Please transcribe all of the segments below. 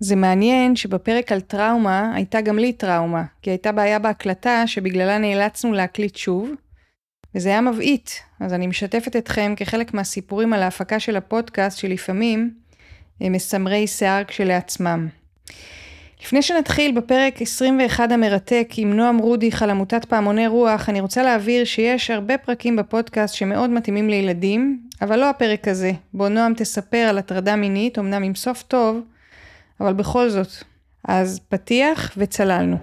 זה מעניין שבפרק על טראומה הייתה גם לי טראומה, כי הייתה בעיה בהקלטה שבגללה נאלצנו להקליט שוב, וזה היה מבעית, אז אני משתפת אתכם כחלק מהסיפורים על ההפקה של הפודקאסט שלפעמים הם מסמרי שיער כשלעצמם. לפני שנתחיל בפרק 21 המרתק עם נועם רודיך על עמותת פעמוני רוח, אני רוצה להבהיר שיש הרבה פרקים בפודקאסט שמאוד מתאימים לילדים, אבל לא הפרק הזה, בו נועם תספר על הטרדה מינית, אמנם עם סוף טוב, אבל בכל זאת. אז פתיח וצללנו.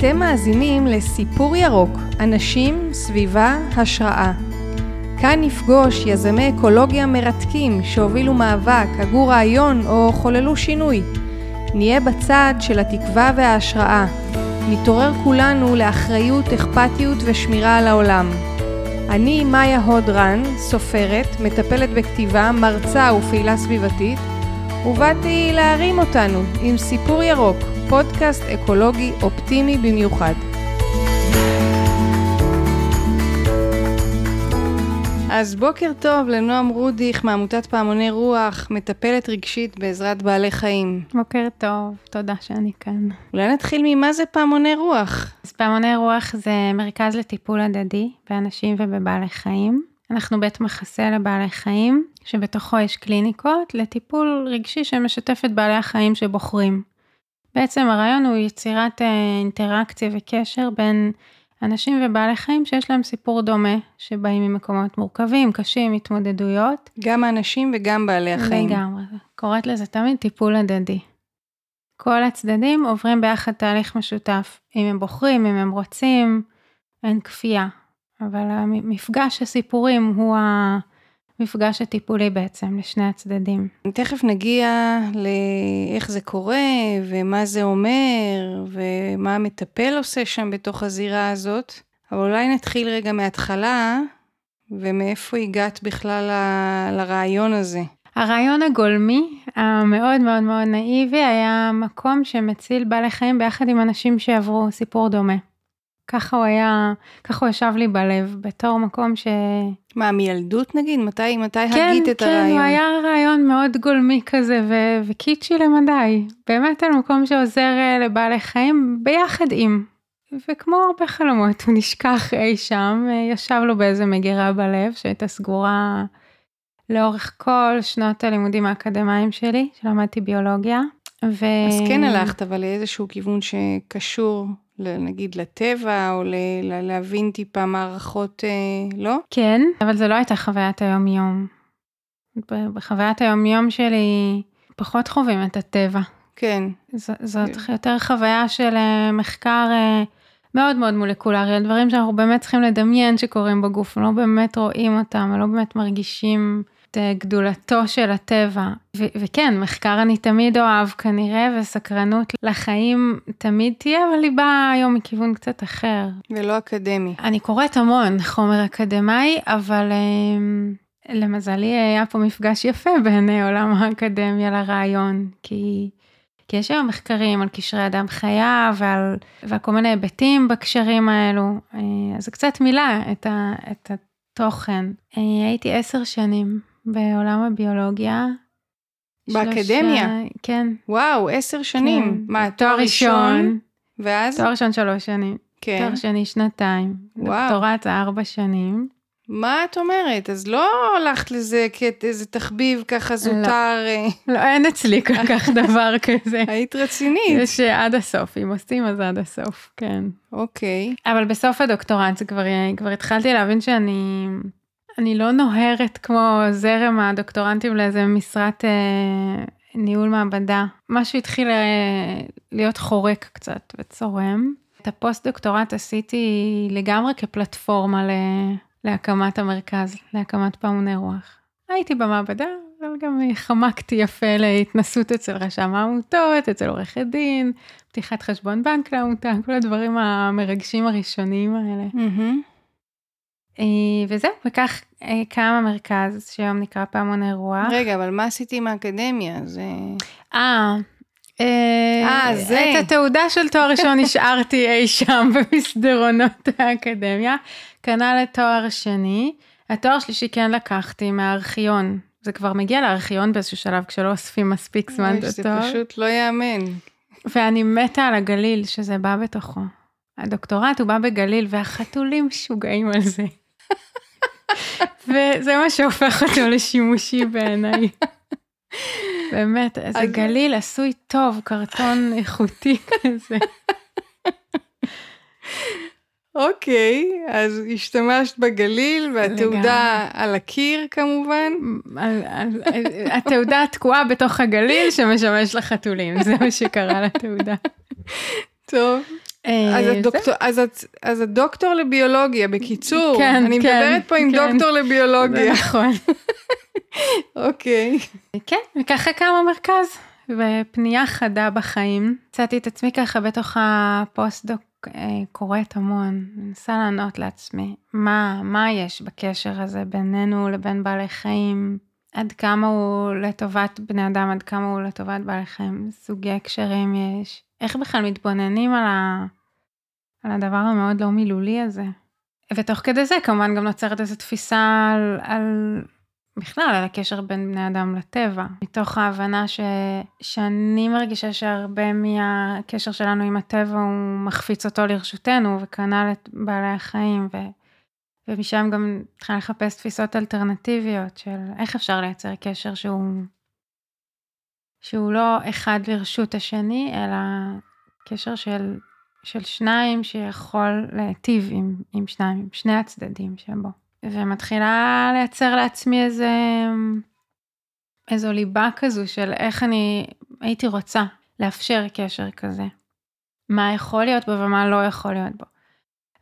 אתם מאזינים לסיפור ירוק, אנשים, סביבה, השראה. כאן נפגוש יזמי אקולוגיה מרתקים שהובילו מאבק, הגו רעיון או חוללו שינוי. נהיה בצד של התקווה וההשראה. נתעורר כולנו לאחריות, אכפתיות ושמירה על העולם. אני מאיה הודרן, סופרת, מטפלת בכתיבה, מרצה ופעילה סביבתית, ובאתי להרים אותנו עם סיפור ירוק, פודקאסט אקולוגי אופטימי במיוחד. אז בוקר טוב לנועם רודיך מעמותת פעמוני רוח, מטפלת רגשית בעזרת בעלי חיים. בוקר טוב, תודה שאני כאן. אולי נתחיל ממה זה פעמוני רוח? אז פעמוני רוח זה מרכז לטיפול הדדי באנשים ובבעלי חיים. אנחנו בית מחסה לבעלי חיים, שבתוכו יש קליניקות לטיפול רגשי שמשתף את בעלי החיים שבוחרים. בעצם הרעיון הוא יצירת אה, אינטראקציה וקשר בין אנשים ובעלי חיים שיש להם סיפור דומה, שבאים ממקומות מורכבים, קשים, התמודדויות. גם האנשים וגם בעלי החיים. לגמרי, קוראת לזה תמיד טיפול הדדי. כל הצדדים עוברים ביחד תהליך משותף, אם הם בוחרים, אם הם רוצים, אין כפייה. אבל המפגש הסיפורים הוא המפגש הטיפולי בעצם לשני הצדדים. תכף נגיע לאיך זה קורה ומה זה אומר ומה המטפל עושה שם בתוך הזירה הזאת, אבל אולי נתחיל רגע מההתחלה ומאיפה הגעת בכלל ל... לרעיון הזה. הרעיון הגולמי המאוד מאוד מאוד נאיבי היה מקום שמציל בעלי חיים ביחד עם אנשים שעברו סיפור דומה. ככה הוא היה, ככה הוא ישב לי בלב, בתור מקום ש... מה, מילדות נגיד? מתי, מתי כן, הגית את כן, הרעיון? כן, הוא היה רעיון מאוד גולמי כזה ו- וקיצ'י למדי. באמת על מקום שעוזר אה, לבעלי חיים ביחד עם. וכמו הרבה חלומות, הוא נשכח אי שם, אה, ישב לו באיזה מגירה בלב שהייתה סגורה לאורך כל שנות הלימודים האקדמיים שלי, שלמדתי ביולוגיה. ו... אז כן הלכת, אבל לאיזשהו כיוון שקשור נגיד לטבע, או ל- להבין טיפה מערכות, אה, לא? כן, אבל זו לא הייתה חוויית היום-יום. בחוויית היום-יום שלי פחות חווים את הטבע. כן. ז- זאת כן. יותר חוויה של אה, מחקר אה, מאוד מאוד מולקולרי, על דברים שאנחנו באמת צריכים לדמיין שקורים בגוף, לא באמת רואים אותם, לא באמת מרגישים. את אה, גדולתו של הטבע. ו- וכן, מחקר אני תמיד אוהב כנראה, וסקרנות לחיים תמיד תהיה, אבל היא באה היום מכיוון קצת אחר. ולא אקדמי. אני קוראת המון חומר אקדמאי, אבל um, למזלי היה פה מפגש יפה בין עולם האקדמיה לרעיון, כי... כי יש היום מחקרים על קשרי אדם חיה ועל, ועל כל מיני היבטים בקשרים האלו, אה, אז זה קצת מילא את, ה, את התוכן. הייתי עשר שנים בעולם הביולוגיה. באקדמיה? שלושה, כן. וואו, עשר שנים. כן. מה, תואר ראשון? ואז? תואר ראשון שלוש שנים. כן. תואר שני שנתיים. וואו. דוקטורט ארבע שנים. מה את אומרת? אז לא הלכת לזה כאיזה תחביב ככה זוטר. לא, לא אין אצלי כל כך דבר כזה. היית רצינית. יש עד הסוף, אם עושים אז עד הסוף, כן. אוקיי. אבל בסוף הדוקטורט זה כבר, כבר התחלתי להבין שאני... אני לא נוהרת כמו זרם הדוקטורנטים לאיזה משרת אה, ניהול מעבדה. משהו התחיל אה, להיות חורק קצת וצורם. את הפוסט דוקטורט עשיתי לגמרי כפלטפורמה ל, להקמת המרכז, להקמת פעמוני רוח. הייתי במעבדה, אבל גם חמקתי יפה להתנסות אצל רשם העמותות, אצל עורכת דין, פתיחת חשבון בנק לעמותה, כל הדברים המרגשים הראשונים האלה. Mm-hmm. אה, וזהו, וכך אה, קם המרכז שהיום נקרא פעמוני רוח. רגע, אבל מה עשיתי עם האקדמיה? זה... אה, אה, זה. את התעודה של תואר ראשון השארתי אי שם במסדרונות האקדמיה. כנ"ל לתואר שני. התואר שלישי כן לקחתי מהארכיון זה כבר מגיע לארכיון באיזשהו שלב כשלא אוספים מספיק זמן אוי, זה פשוט לא ייאמן. ואני מתה על הגליל שזה בא בתוכו. הדוקטורט הוא בא בגליל והחתולים משוגעים על זה. וזה מה שהופך אותו לשימושי בעיניי. באמת, איזה גליל עשוי טוב, קרטון איכותי כזה. אוקיי, אז השתמשת בגליל, והתעודה על הקיר כמובן. התעודה תקועה בתוך הגליל שמשמש לחתולים, זה מה שקרה לתעודה. טוב. אה, אז, זה- הדוקטור, אז, את, אז את דוקטור לביולוגיה, בקיצור, כן, אני כן, מדברת פה עם כן. דוקטור לביולוגיה. נכון. אוקיי. כן, וככה קם המרכז, ופנייה חדה בחיים. מצאתי את עצמי ככה בתוך הפוסט-דוק אה, קוראת המון, מנסה לענות לעצמי, מה, מה יש בקשר הזה בינינו לבין בעלי חיים, עד כמה הוא לטובת בני אדם, עד כמה הוא לטובת בעלי חיים, סוגי קשרים יש, איך בכלל מתבוננים על, ה, על הדבר המאוד לא מילולי הזה. ותוך כדי זה כמובן גם נוצרת איזו תפיסה על, על בכלל על הקשר בין בני אדם לטבע, מתוך ההבנה ש... שאני מרגישה שהרבה מהקשר שלנו עם הטבע הוא מחפיץ אותו לרשותנו, וכנ"ל את בעלי החיים, ו... ומשם גם התחילה לחפש תפיסות אלטרנטיביות של איך אפשר לייצר קשר שהוא, שהוא לא אחד לרשות השני, אלא קשר של, של שניים שיכול להיטיב עם, עם שניים, עם שני הצדדים שבו. ומתחילה לייצר לעצמי איזה, איזו ליבה כזו של איך אני הייתי רוצה לאפשר קשר כזה. מה יכול להיות בו ומה לא יכול להיות בו.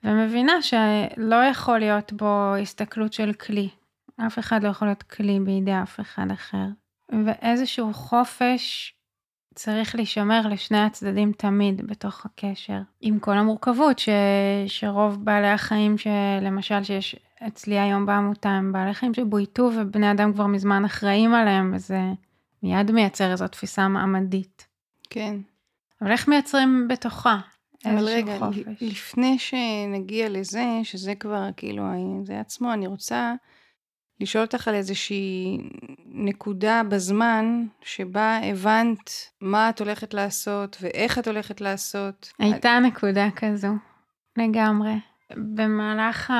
ומבינה שלא יכול להיות בו הסתכלות של כלי. אף אחד לא יכול להיות כלי בידי אף אחד אחר. ואיזשהו חופש צריך להישמר לשני הצדדים תמיד בתוך הקשר. עם כל המורכבות ש... שרוב בעלי החיים שלמשל שיש אצלי היום בעמותה הם בעלי חיים שבויתו ובני אדם כבר מזמן אחראים עליהם וזה מיד מייצר איזו תפיסה מעמדית. כן. אבל איך מייצרים בתוכה אבל רגע, חופש? לפני שנגיע לזה, שזה כבר כאילו, זה עצמו, אני רוצה לשאול אותך על איזושהי נקודה בזמן שבה הבנת מה את הולכת לעשות ואיך את הולכת לעשות. הייתה נקודה כזו, לגמרי. במהלך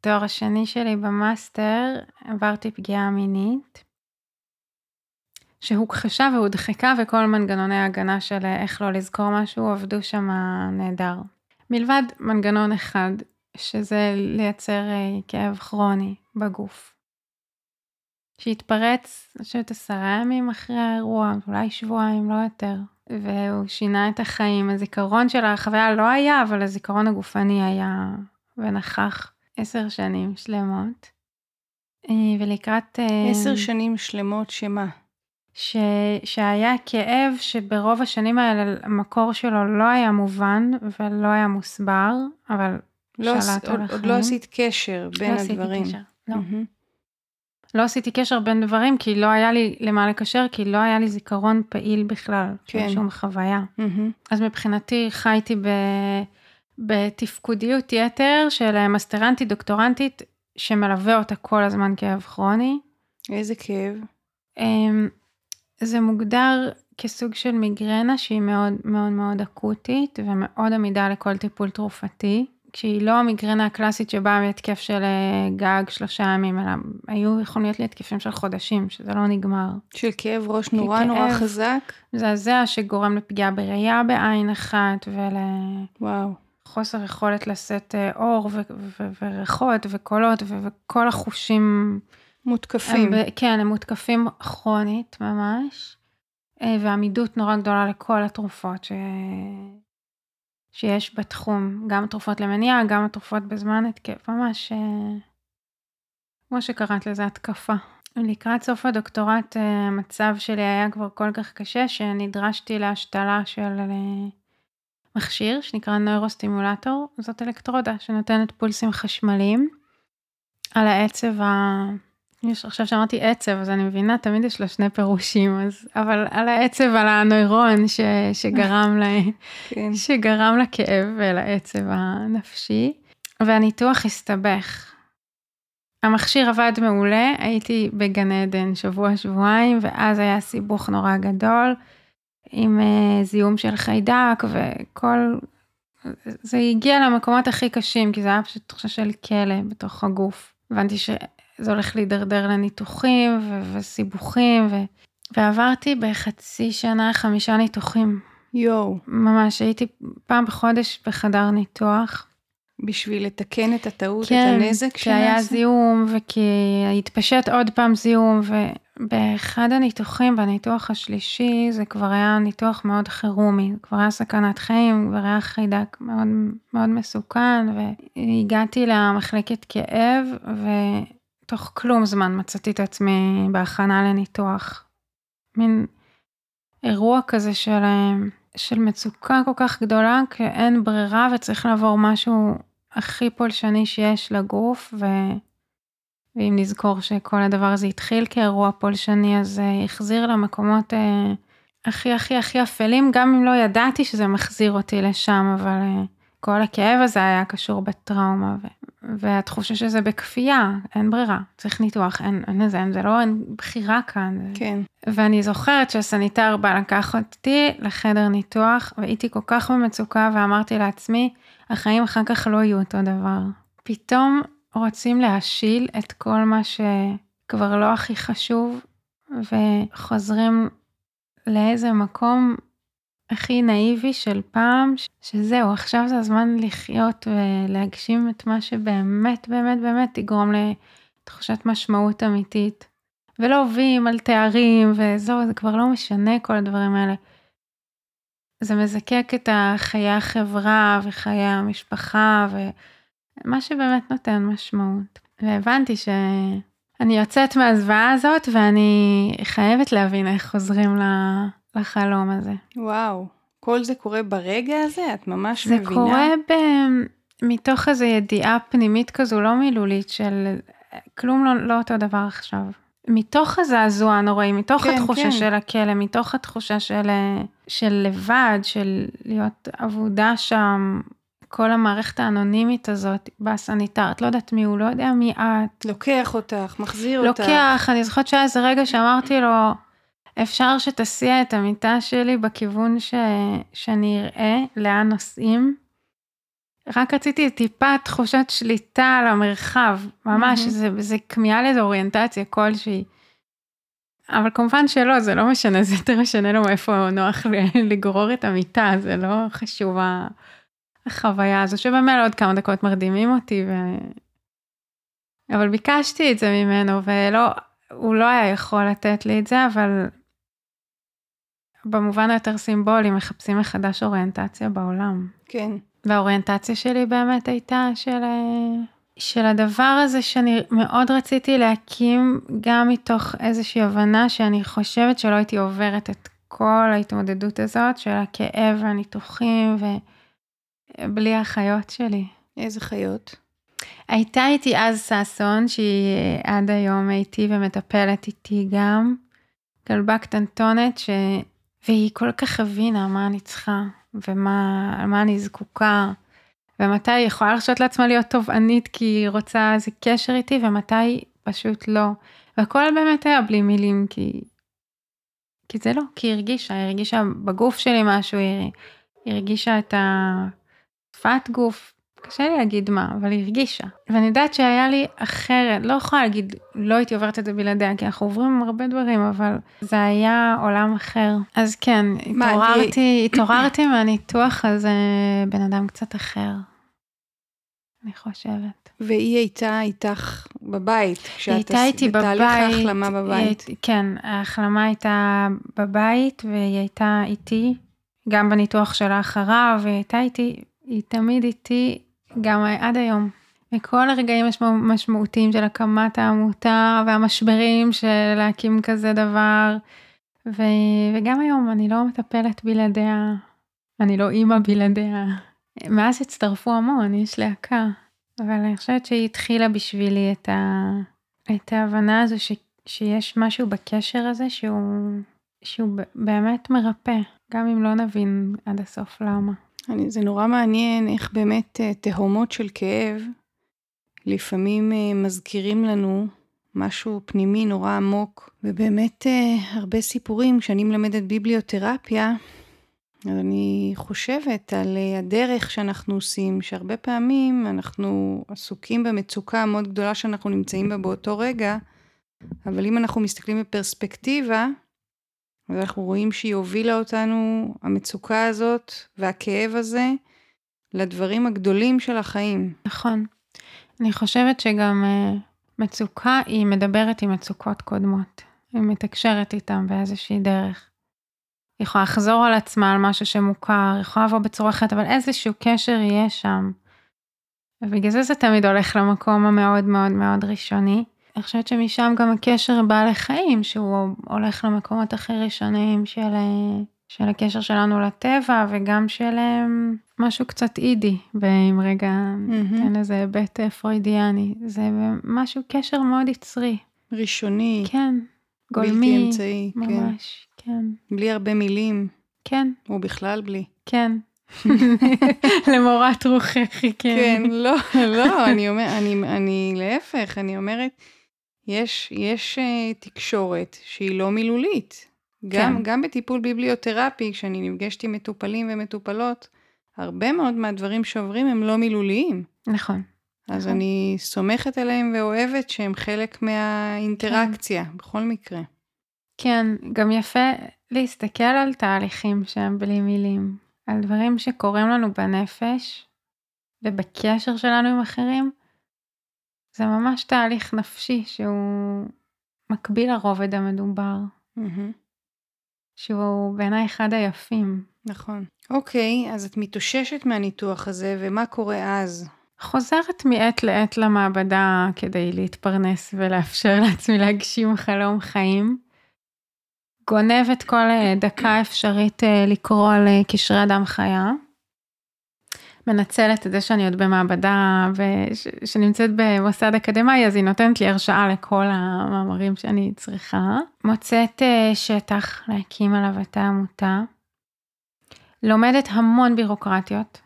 התואר השני שלי במאסטר עברתי פגיעה מינית, שהוכחשה והודחקה וכל מנגנוני ההגנה של איך לא לזכור משהו עבדו שם נהדר. מלבד מנגנון אחד, שזה לייצר אה, כאב כרוני בגוף. שהתפרץ, אני חושבת עשרה ימים אחרי האירוע, אולי שבועיים, לא יותר. והוא שינה את החיים. הזיכרון של החוויה לא היה, אבל הזיכרון הגופני היה ונכח עשר שנים שלמות. אה, ולקראת... אה, עשר שנים שלמות שמה? ש... שהיה כאב שברוב השנים האלה המקור שלו לא היה מובן ולא היה מוסבר, אבל לא, שלט עוד, על עוד החיים. לא עשית קשר בין לא הדברים. קשר, לא. לא עשיתי קשר בין דברים כי לא היה לי למה לקשר, כי לא היה לי זיכרון פעיל בכלל, כן. שום חוויה. מהמם. אז מבחינתי חייתי ב... בתפקודיות יתר של מסטרנטית, דוקטורנטית, שמלווה אותה כל הזמן כאב כרוני. איזה כאב. זה מוגדר כסוג של מיגרנה שהיא מאוד מאוד מאוד אקוטית ומאוד עמידה לכל טיפול תרופתי. כשהיא לא המיגרנה הקלאסית שבאה מהתקף של אה, גג שלושה ימים, אלא היו יכולים להיות לי התקפים של חודשים, שזה לא נגמר. של כאב ראש נורא כאב. נורא חזק. מזעזע שגורם לפגיעה בראייה בעין אחת וואו. ולחוסר יכולת לשאת אה, אור וריחות וקולות וכל החושים מותקפים. הם, כן, הם מותקפים כרונית ממש, אה, ועמידות נורא גדולה לכל התרופות ש... שיש בתחום, גם התרופות למניעה, גם התרופות בזמן התקף, ממש, אה, כמו שקראת לזה, התקפה. לקראת סוף הדוקטורט אה, המצב שלי היה כבר כל כך קשה שנדרשתי להשתלה של מכשיר שנקרא נוירוסטימולטור, זאת אלקטרודה שנותנת פולסים חשמליים על העצב ה... יש, עכשיו שאמרתי עצב, אז אני מבינה, תמיד יש לו שני פירושים, אז, אבל על העצב, על הנוירון ש, שגרם, ל, כן. שגרם לכאב ולעצב הנפשי, והניתוח הסתבך. המכשיר עבד מעולה, הייתי בגן עדן שבוע-שבועיים, ואז היה סיבוך נורא גדול, עם uh, זיהום של חיידק וכל... זה הגיע למקומות הכי קשים, כי זה היה פשוט תחושה של כלא בתוך הגוף. הבנתי שזה הולך להידרדר לניתוחים ו- וסיבוכים, ו- ועברתי בחצי שנה חמישה ניתוחים. יואו. ממש, הייתי פעם בחודש בחדר ניתוח. בשביל לתקן את הטעות, כן, את הנזק כי היה זיהום וכי התפשט עוד פעם זיהום ובאחד הניתוחים, בניתוח השלישי, זה כבר היה ניתוח מאוד חירומי, זה כבר היה סכנת חיים, כבר היה חיידק מאוד, מאוד מסוכן והגעתי למחלקת כאב ותוך כלום זמן מצאתי את עצמי בהכנה לניתוח. מין אירוע כזה של, של מצוקה כל כך גדולה, כי אין ברירה וצריך לעבור משהו הכי פולשני שיש לגוף, ו... ואם נזכור שכל הדבר הזה התחיל כאירוע פולשני, אז החזיר למקומות אה, הכי הכי הכי אפלים, גם אם לא ידעתי שזה מחזיר אותי לשם, אבל אה, כל הכאב הזה היה קשור בטראומה, ו... והתחושה שזה בכפייה, אין ברירה, צריך ניתוח, אין, אין לזה, זה לא, אין בחירה כאן. כן. ואני זוכרת שהסניטר בא לקח אותי לחדר ניתוח, והייתי כל כך במצוקה, ואמרתי לעצמי, החיים אחר כך לא יהיו אותו דבר. פתאום רוצים להשיל את כל מה שכבר לא הכי חשוב, וחוזרים לאיזה מקום הכי נאיבי של פעם, שזהו, עכשיו זה הזמן לחיות ולהגשים את מה שבאמת באמת באמת יגרום לתחושת משמעות אמיתית. ולא עובים על תארים וזהו, זה כבר לא משנה כל הדברים האלה. זה מזקק את חיי החברה וחיי המשפחה ומה שבאמת נותן משמעות. והבנתי שאני יוצאת מהזוועה הזאת ואני חייבת להבין איך חוזרים לחלום הזה. וואו, כל זה קורה ברגע הזה? את ממש זה מבינה? זה קורה ב... מתוך איזו ידיעה פנימית כזו לא מילולית של כלום לא, לא אותו דבר עכשיו. מתוך הזעזוע הנוראי, מתוך כן, התחושה כן. של הכלא, מתוך התחושה של, של לבד, של להיות אבודה שם, כל המערכת האנונימית הזאת בסניטר, את לא יודעת מי הוא, לא יודע מי את. לוקח אותך, מחזיר לוקח, אותך. לוקח, אני זוכרת שהיה איזה רגע שאמרתי לו, אפשר שתסיע את המיטה שלי בכיוון ש... שאני אראה לאן נוסעים. רק רציתי טיפה תחושת שליטה על המרחב, ממש, mm-hmm. זה, זה כמיהה לאיזו אוריינטציה כלשהי. אבל כמובן שלא, זה לא משנה, זה יותר משנה לו איפה נוח לגרור את המיטה, זה לא חשוב החוויה הזו, שבאמת עוד כמה דקות מרדימים אותי, ו... אבל ביקשתי את זה ממנו, ולא, הוא לא היה יכול לתת לי את זה, אבל במובן היותר סימבולי, מחפשים מחדש אוריינטציה בעולם. כן. והאוריינטציה שלי באמת הייתה של, של הדבר הזה שאני מאוד רציתי להקים, גם מתוך איזושהי הבנה שאני חושבת שלא הייתי עוברת את כל ההתמודדות הזאת של הכאב והניתוחים ובלי החיות שלי. איזה חיות? הייתה איתי אז ששון, שהיא עד היום איתי ומטפלת איתי גם. כלבה קטנטונת ש... והיא כל כך הבינה מה אני צריכה. ומה אני זקוקה, ומתי היא יכולה להרשות לעצמה להיות תובענית כי היא רוצה איזה קשר איתי, ומתי פשוט לא. והכל באמת היה בלי מילים, כי, כי זה לא, כי היא הרגישה, היא הרגישה בגוף שלי משהו, היא הרגישה את השפת גוף, קשה לי להגיד מה, אבל היא הרגישה. ואני יודעת שהיה לי אחרת, לא יכולה להגיד, לא הייתי עוברת את זה בלעדיה, כי אנחנו עוברים הרבה דברים, אבל זה היה עולם אחר. אז כן, התעוררתי, התעוררתי מהניתוח הזה בן אדם קצת אחר. אני חושבת. והיא הייתה איתך בבית, כשאת הייתה איתי בבית. בתהליך ההחלמה בבית. היית, כן, ההחלמה הייתה בבית, והיא הייתה איתי, גם בניתוח שלה אחריו, והיא הייתה איתי, היא תמיד איתי גם עד היום. וכל הרגעים המשמעותיים של הקמת העמותה והמשברים של להקים כזה דבר. ו... וגם היום אני לא מטפלת בלעדיה, אני לא אימא בלעדיה. מאז הצטרפו המון, יש להקה. אבל אני חושבת שהיא התחילה בשבילי את, ה... את ההבנה הזו ש... שיש משהו בקשר הזה שהוא, שהוא באמת מרפא, גם אם לא נבין עד הסוף למה. אני, זה נורא מעניין איך באמת אה, תהומות של כאב לפעמים אה, מזכירים לנו משהו פנימי נורא עמוק, ובאמת אה, הרבה סיפורים, כשאני מלמדת ביבליותרפיה, אז אני חושבת על הדרך שאנחנו עושים, שהרבה פעמים אנחנו עסוקים במצוקה המאוד גדולה שאנחנו נמצאים בה באותו רגע, אבל אם אנחנו מסתכלים בפרספקטיבה, ואנחנו רואים שהיא הובילה אותנו, המצוקה הזאת והכאב הזה, לדברים הגדולים של החיים. נכון. אני חושבת שגם uh, מצוקה היא מדברת עם מצוקות קודמות. היא מתקשרת איתם באיזושהי דרך. היא יכולה לחזור על עצמה על משהו שמוכר, היא יכולה לבוא בצורה אחרת, אבל איזשהו קשר יהיה שם. ובגלל זה זה תמיד הולך למקום המאוד מאוד מאוד ראשוני. אני חושבת שמשם גם הקשר בעלי חיים, שהוא הולך למקומות הכי ראשוניים של, אה, של הקשר שלנו לטבע, וגם של אה, משהו קצת אידי, אם רגע ניתן mm-hmm. לזה היבט אה, פרוידיאני. זה משהו, קשר מאוד יצרי. ראשוני. כן. גולמי. בלתי אמצעי. כן. ממש, כן. כן. בלי הרבה מילים. כן. או בכלל בלי. כן. למורת רוחך, כן. כן, לא, לא, אני אומר, אני, אני להפך, אני אומרת, יש, יש uh, תקשורת שהיא לא מילולית. גם, כן. גם בטיפול ביבליותרפי, כשאני נפגשת עם מטופלים ומטופלות, הרבה מאוד מהדברים שעוברים הם לא מילוליים. נכון. אז נכון. אני סומכת עליהם ואוהבת שהם חלק מהאינטראקציה, כן. בכל מקרה. כן, גם יפה להסתכל על תהליכים שהם בלי מילים, על דברים שקורים לנו בנפש ובקשר שלנו עם אחרים, זה ממש תהליך נפשי שהוא מקביל לרובד המדובר. Mm-hmm. שהוא בעיניי אחד היפים. נכון. אוקיי, אז את מתאוששת מהניתוח הזה, ומה קורה אז? חוזרת מעת לעת למעבדה כדי להתפרנס ולאפשר לעצמי להגשים חלום חיים. גונבת כל אה, דקה אפשרית אה, לקרוא על אה, קשרי אדם חיה. מנצלת את זה שאני עוד במעבדה ושנמצאת במוסד אקדמאי, אז היא נותנת לי הרשאה לכל המאמרים שאני צריכה. מוצאת אה, שטח להקים עליו את העמותה. לומדת המון בירוקרטיות.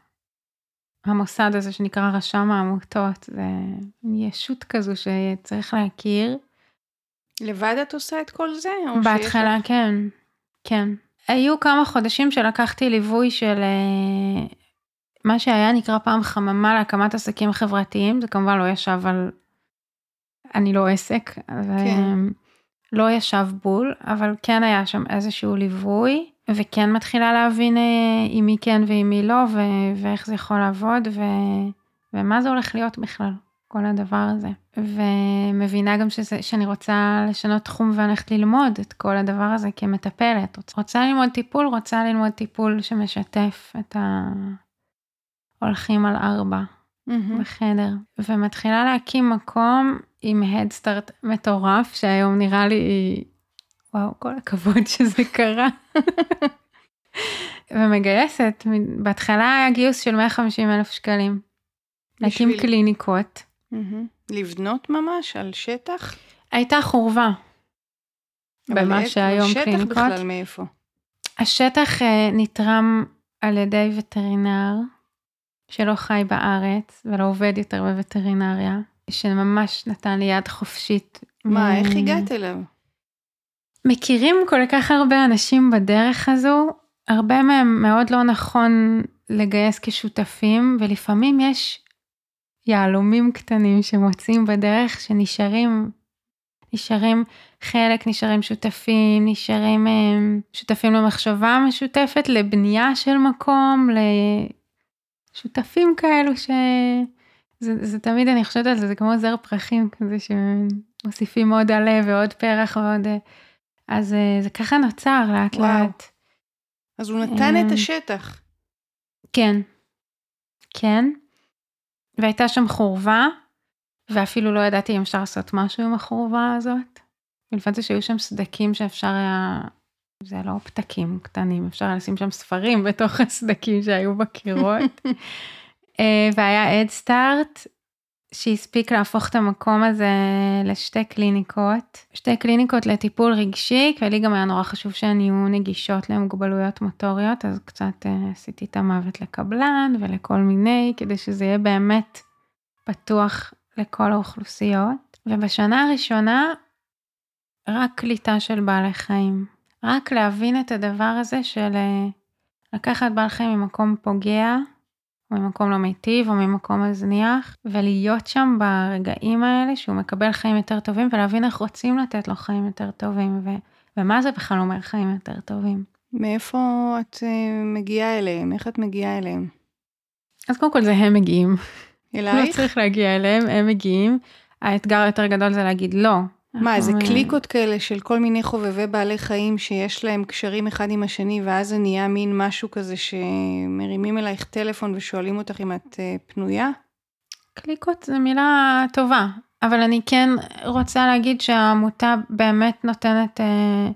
המוסד הזה שנקרא רשם העמותות, זה ישות כזו שצריך להכיר. לבד את עושה את כל זה? בהתחלה. כן, כן. היו כמה חודשים שלקחתי ליווי של אה, מה שהיה נקרא פעם חממה להקמת עסקים חברתיים, זה כמובן לא ישב על... אני לא עסק, כן. לא ישב בול, אבל כן היה שם איזשהו ליווי, וכן מתחילה להבין אה, עם מי כן ועם מי לא, ו- ואיך זה יכול לעבוד, ו- ומה זה הולך להיות בכלל, כל הדבר הזה. ומבינה גם שזה, שאני רוצה לשנות תחום וללכת ללמוד את כל הדבר הזה כמטפלת. רוצה ללמוד טיפול, רוצה ללמוד טיפול שמשתף את ה... הולכים על ארבע mm-hmm. בחדר, ומתחילה להקים מקום עם הדסטארט מטורף, שהיום נראה לי, וואו, כל הכבוד שזה קרה. ומגייסת, בהתחלה היה גיוס של 150 אלף שקלים. להקים. קליניקות. Mm-hmm. לבנות ממש על שטח? הייתה חורבה. במה שהיום קליניקות. השטח בכלל מאיפה? השטח uh, נתרם על ידי וטרינר שלא חי בארץ ולא עובד יותר בווטרינריה, שממש נתן לי יד חופשית. מה, איך הגעת אליו? מכירים כל כך הרבה אנשים בדרך הזו, הרבה מהם מאוד לא נכון לגייס כשותפים, ולפעמים יש יהלומים קטנים שמוצאים בדרך שנשארים, נשארים חלק, נשארים שותפים, נשארים אה, שותפים למחשבה משותפת, לבנייה של מקום, שותפים כאלו ש... זה, זה תמיד, אני חושבת על זה, זה כמו זר פרחים כזה שמוסיפים עוד עלה ועוד פרח ועוד... אז אה, זה ככה נוצר לאט וואו. לאט. אז הוא נתן את אמ, השטח. כן, כן. והייתה שם חורבה, ואפילו לא ידעתי אם אפשר לעשות משהו עם החורבה הזאת. מלבד זה שהיו שם סדקים שאפשר היה זה לא פתקים קטנים, אפשר לשים שם ספרים בתוך הסדקים שהיו בקירות. אה, והיה אדסטארט, שהספיק להפוך את המקום הזה לשתי קליניקות. שתי קליניקות לטיפול רגשי, כי לי גם היה נורא חשוב שהן יהיו נגישות למוגבלויות מוטוריות, אז קצת uh, עשיתי את המוות לקבלן ולכל מיני, כדי שזה יהיה באמת פתוח לכל האוכלוסיות, ובשנה הראשונה רק קליטה של בעלי חיים. רק להבין את הדבר הזה של אה, לקחת בעל חיים ממקום פוגע, או ממקום לא מיטיב, או ממקום מזניח, ולהיות שם ברגעים האלה שהוא מקבל חיים יותר טובים, ולהבין איך רוצים לתת לו חיים יותר טובים, ו- ומה זה בכלל אומר חיים יותר טובים. מאיפה את uh, מגיעה אליהם? איך את מגיעה אליהם? אז קודם כל זה הם מגיעים. אלייך? לא צריך להגיע אליהם, הם מגיעים. האתגר היותר גדול זה להגיד לא. מה, זה אנחנו- קליקות כאלה של כל מיני חובבי בעלי חיים שיש להם קשרים אחד עם השני, ואז זה נהיה מין משהו כזה שמרימים אלייך טלפון ושואלים אותך אם את אה, פנויה? קליקות זה מילה טובה, אבל אני כן רוצה להגיד שהעמותה באמת נותנת אה,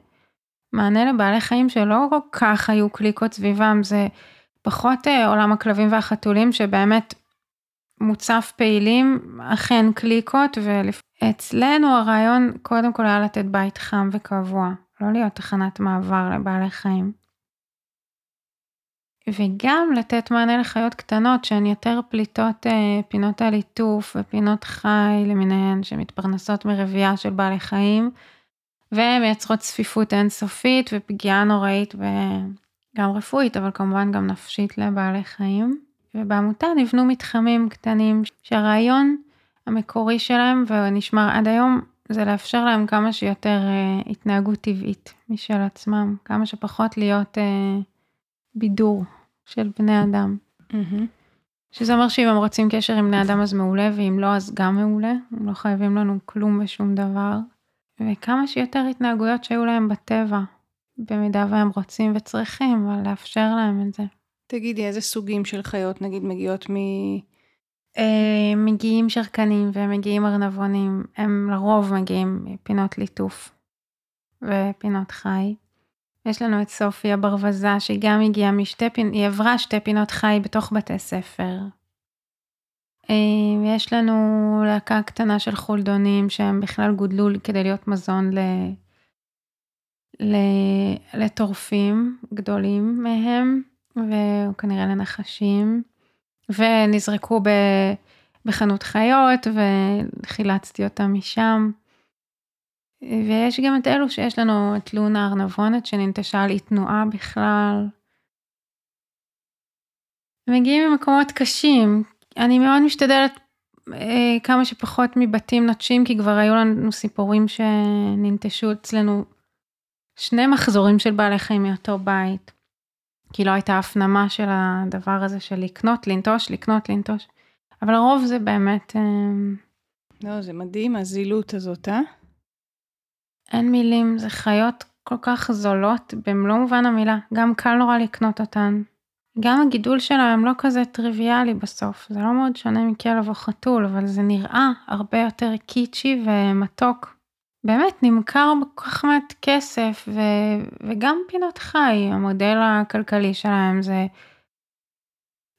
מענה לבעלי חיים שלא כל כך היו קליקות סביבם, זה פחות אה, עולם הכלבים והחתולים שבאמת מוצף פעילים, אכן קליקות, ואצלנו הרעיון קודם כל היה לתת בית חם וקבוע, לא להיות תחנת מעבר לבעלי חיים. וגם לתת מענה לחיות קטנות שהן יותר פליטות אה, פינות הליטוף ופינות חי למיניהן שמתפרנסות מרבייה של בעלי חיים ומייצרות צפיפות אינסופית ופגיעה נוראית וגם רפואית אבל כמובן גם נפשית לבעלי חיים. ובעמותה נבנו מתחמים קטנים שהרעיון המקורי שלהם ונשמר עד היום זה לאפשר להם כמה שיותר אה, התנהגות טבעית משל עצמם, כמה שפחות להיות אה, בידור של בני אדם. שזה אומר שאם הם רוצים קשר עם בני אדם אז מעולה, ואם לא אז גם מעולה, הם לא חייבים לנו כלום ושום דבר. וכמה שיותר התנהגויות שהיו להם בטבע, במידה והם רוצים וצריכים, אבל לאפשר להם את זה. תגידי, איזה סוגים של חיות נגיד מגיעות מ... מגיעים שרקנים ומגיעים ארנבונים, הם לרוב מגיעים מפינות ליטוף ופינות חי. יש לנו את סופי הברווזת שהיא גם הגיעה משתי פינות, היא עברה שתי פינות חי בתוך בתי ספר. אה, יש לנו להקה קטנה של חולדונים שהם בכלל גודלו כדי להיות מזון ל... ל... לטורפים גדולים מהם, וכנראה לנחשים, ונזרקו ב... בחנות חיות וחילצתי אותם משם. ויש גם את אלו שיש לנו את לונה ארנבונת שננטשה על אי תנועה בכלל. מגיעים ממקומות קשים. אני מאוד משתדלת אה, כמה שפחות מבתים נוטשים, כי כבר היו לנו סיפורים שננטשו אצלנו שני מחזורים של בעלי חיים מאותו בית. כי לא הייתה הפנמה של הדבר הזה של לקנות, לנטוש, לקנות, לנטוש. אבל הרוב זה באמת... אה, לא, זה מדהים, הזילות הזאת, אה? אין מילים, זה חיות כל כך זולות במלוא מובן המילה, גם קל נורא לקנות אותן. גם הגידול שלהם לא כזה טריוויאלי בסוף, זה לא מאוד שונה מכלב או חתול, אבל זה נראה הרבה יותר קיצ'י ומתוק. באמת נמכר בכל כך מעט כסף, ו... וגם פינות חי, המודל הכלכלי שלהם זה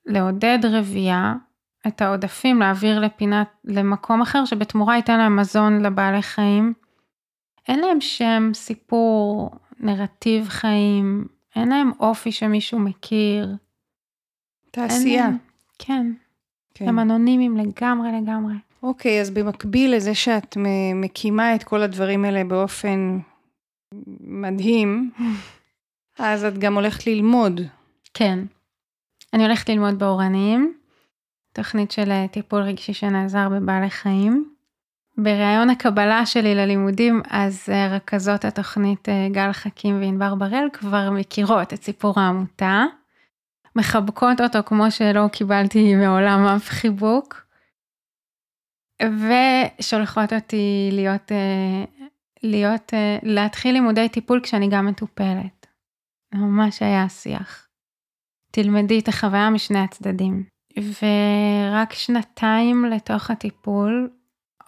לעודד רבייה, את העודפים להעביר לפינת, למקום אחר שבתמורה ייתן להם מזון לבעלי חיים. אין להם שם, סיפור, נרטיב חיים, אין להם אופי שמישהו מכיר. תעשייה. אין, כן, כן. הם אנונימיים לגמרי לגמרי. אוקיי, אז במקביל לזה שאת מקימה את כל הדברים האלה באופן מדהים, אז את גם הולכת ללמוד. כן. אני הולכת ללמוד באורנים, תוכנית של אה, טיפול רגשי שנעזר בבעלי חיים. בראיון הקבלה שלי ללימודים, אז אה, רכזות התוכנית אה, גל חכים וענבר בראל כבר מכירות את סיפור העמותה, מחבקות אותו כמו שלא קיבלתי מעולם אף חיבוק, ושולחות אותי להיות, אה, להיות, אה, להתחיל לימודי טיפול כשאני גם מטופלת. ממש היה שיח. תלמדי את החוויה משני הצדדים. ורק שנתיים לתוך הטיפול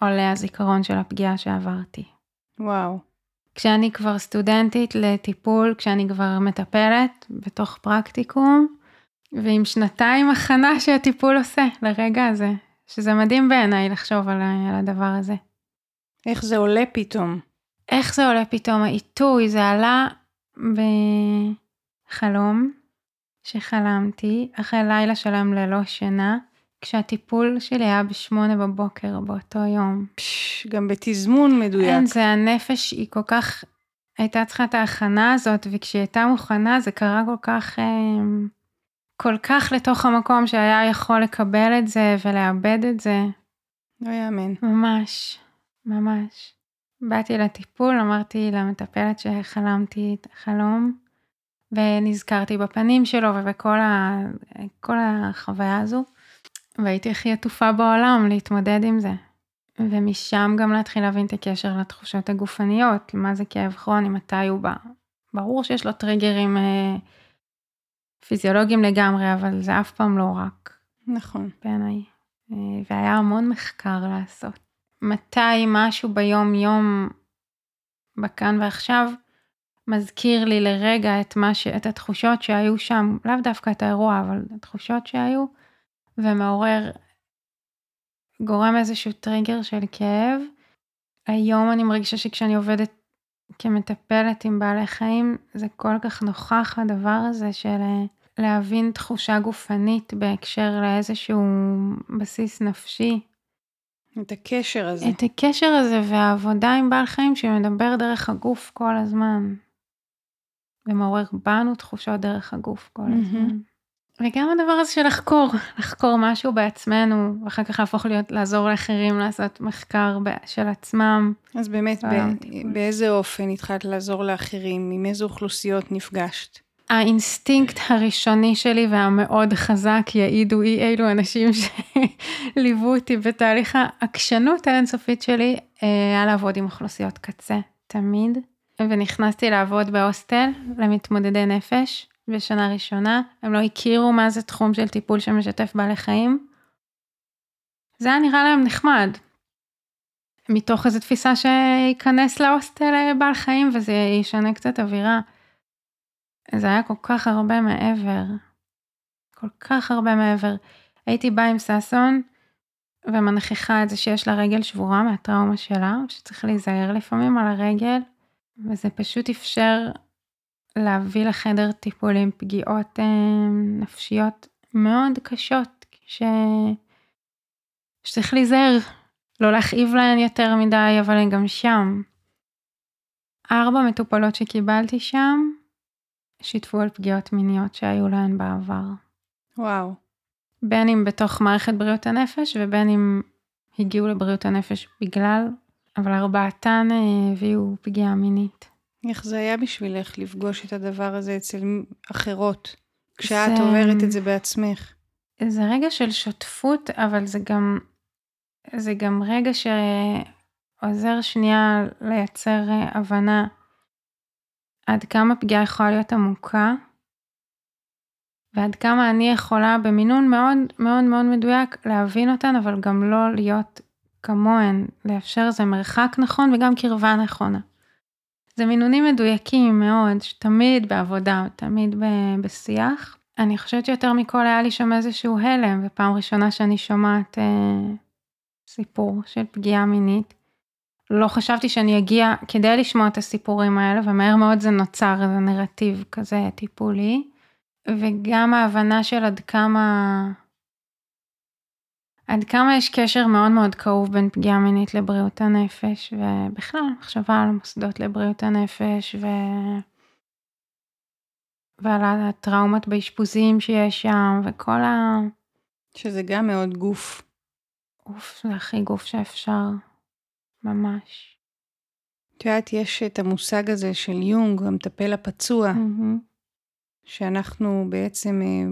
עולה הזיכרון של הפגיעה שעברתי. וואו. כשאני כבר סטודנטית לטיפול, כשאני כבר מטפלת בתוך פרקטיקום, ועם שנתיים הכנה שהטיפול עושה לרגע הזה, שזה מדהים בעיניי לחשוב על, על הדבר הזה. איך זה עולה פתאום. איך זה עולה פתאום העיתוי, זה עלה בחלום שחלמתי אחרי לילה שלם ללא שינה, כשהטיפול שלי היה בשמונה בבוקר באותו יום. פש, גם בתזמון מדויק. כן, זה הנפש, היא כל כך, הייתה צריכה את ההכנה הזאת, וכשהיא הייתה מוכנה זה קרה כל כך, אה, כל כך לתוך המקום שהיה יכול לקבל את זה ולאבד את זה. לא יאמן. ממש, ממש. באתי לטיפול, אמרתי למטפלת שחלמתי את החלום, ונזכרתי בפנים שלו ובכל ה... החוויה הזו, והייתי הכי עטופה בעולם להתמודד עם זה. ומשם גם להתחיל להבין את הקשר לתחושות הגופניות, מה זה כאב כרוני, מתי הוא בא. ברור שיש לו טריגרים אה, פיזיולוגיים לגמרי, אבל זה אף פעם לא רק. נכון. בעיניי. אה, והיה המון מחקר לעשות. מתי משהו ביום יום, בכאן ועכשיו, מזכיר לי לרגע את, ש... את התחושות שהיו שם, לאו דווקא את האירוע, אבל התחושות שהיו, ומעורר, גורם איזשהו טריגר של כאב. היום אני מרגישה שכשאני עובדת כמטפלת עם בעלי חיים, זה כל כך נוכח הדבר הזה של אה, להבין תחושה גופנית בהקשר לאיזשהו בסיס נפשי. את הקשר הזה. את הקשר הזה והעבודה עם בעל חיים שמדבר דרך הגוף כל הזמן. ומעורר בנו תחושות דרך הגוף כל הזמן. וגם הדבר הזה של לחקור, לחקור משהו בעצמנו, ואחר כך להפוך להיות, לעזור לאחרים לעשות מחקר של עצמם. אז באמת, ב- באיזה אופן התחלת לעזור לאחרים? עם איזה אוכלוסיות נפגשת? האינסטינקט הראשוני שלי והמאוד חזק יעידו אי אילו אנשים שליוו אותי בתהליך העקשנות האינסופית שלי, אה, היה לעבוד עם אוכלוסיות קצה, תמיד. ונכנסתי לעבוד בהוסטל למתמודדי נפש בשנה ראשונה, הם לא הכירו מה זה תחום של טיפול שמשתף בעלי חיים. זה היה נראה להם נחמד. מתוך איזו תפיסה שייכנס להוסטל אה, בעל חיים וזה ישנה קצת אווירה. זה היה כל כך הרבה מעבר. כל כך הרבה מעבר. הייתי באה עם ששון ומנכיחה את זה שיש לה רגל שבורה מהטראומה שלה, שצריך להיזהר לפעמים על הרגל, וזה פשוט אפשר להביא לחדר טיפול עם פגיעות אה, נפשיות מאוד קשות, ש... שצריך להיזהר, לא להכאיב להן יותר מדי, אבל הן גם שם. ארבע מטופלות שקיבלתי שם, שיתפו על פגיעות מיניות שהיו להן בעבר. וואו. בין אם בתוך מערכת בריאות הנפש ובין אם הגיעו לבריאות הנפש בגלל, אבל ארבעתן אה, הביאו פגיעה מינית. איך זה היה בשבילך לפגוש את הדבר הזה אצל אחרות, כשאת זה... עוברת את זה בעצמך? זה רגע של שותפות, אבל זה גם, זה גם רגע שעוזר שנייה לייצר אה, הבנה עד כמה פגיעה יכולה להיות עמוקה, ועד כמה אני יכולה במינון מאוד מאוד מאוד מדויק להבין אותן, אבל גם לא להיות כמוהן, לאפשר איזה מרחק נכון וגם קרבה נכונה. זה מינונים מדויקים מאוד, שתמיד בעבודה, תמיד בשיח. אני חושבת שיותר מכל היה לי שם איזשהו הלם, ופעם ראשונה שאני שומעת אה, סיפור של פגיעה מינית. לא חשבתי שאני אגיע כדי לשמוע את הסיפורים האלה, ומהר מאוד זה נוצר איזה נרטיב כזה טיפולי. וגם ההבנה של עד כמה, עד כמה יש קשר מאוד מאוד כאוב בין פגיעה מינית לבריאות הנפש, ובכלל, מחשבה על מוסדות לבריאות הנפש, ו... ועל הטראומות באשפוזים שיש שם, וכל ה... שזה גם מאוד גוף. גוף, זה הכי גוף שאפשר. ממש. את יודעת, יש את המושג הזה של יונג, המטפל הפצוע, mm-hmm. שאנחנו בעצם אה,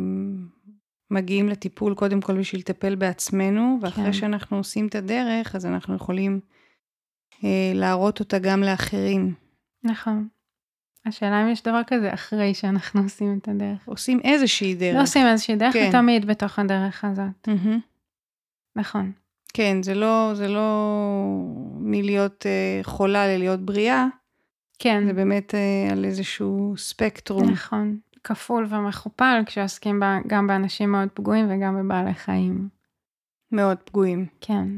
מגיעים לטיפול קודם כל בשביל לטפל בעצמנו, ואחרי כן. שאנחנו עושים את הדרך, אז אנחנו יכולים אה, להראות אותה גם לאחרים. נכון. השאלה אם יש דבר כזה אחרי שאנחנו עושים את הדרך. עושים איזושהי דרך. לא עושים איזושהי דרך, כן. ותמיד בתוך הדרך הזאת. Mm-hmm. נכון. כן, זה לא, זה לא מלהיות אה, חולה ללהיות בריאה. כן. זה באמת אה, על איזשהו ספקטרום. נכון. כפול ומכופל כשעוסקים בה, גם באנשים מאוד פגועים וגם בבעלי חיים. מאוד פגועים. כן.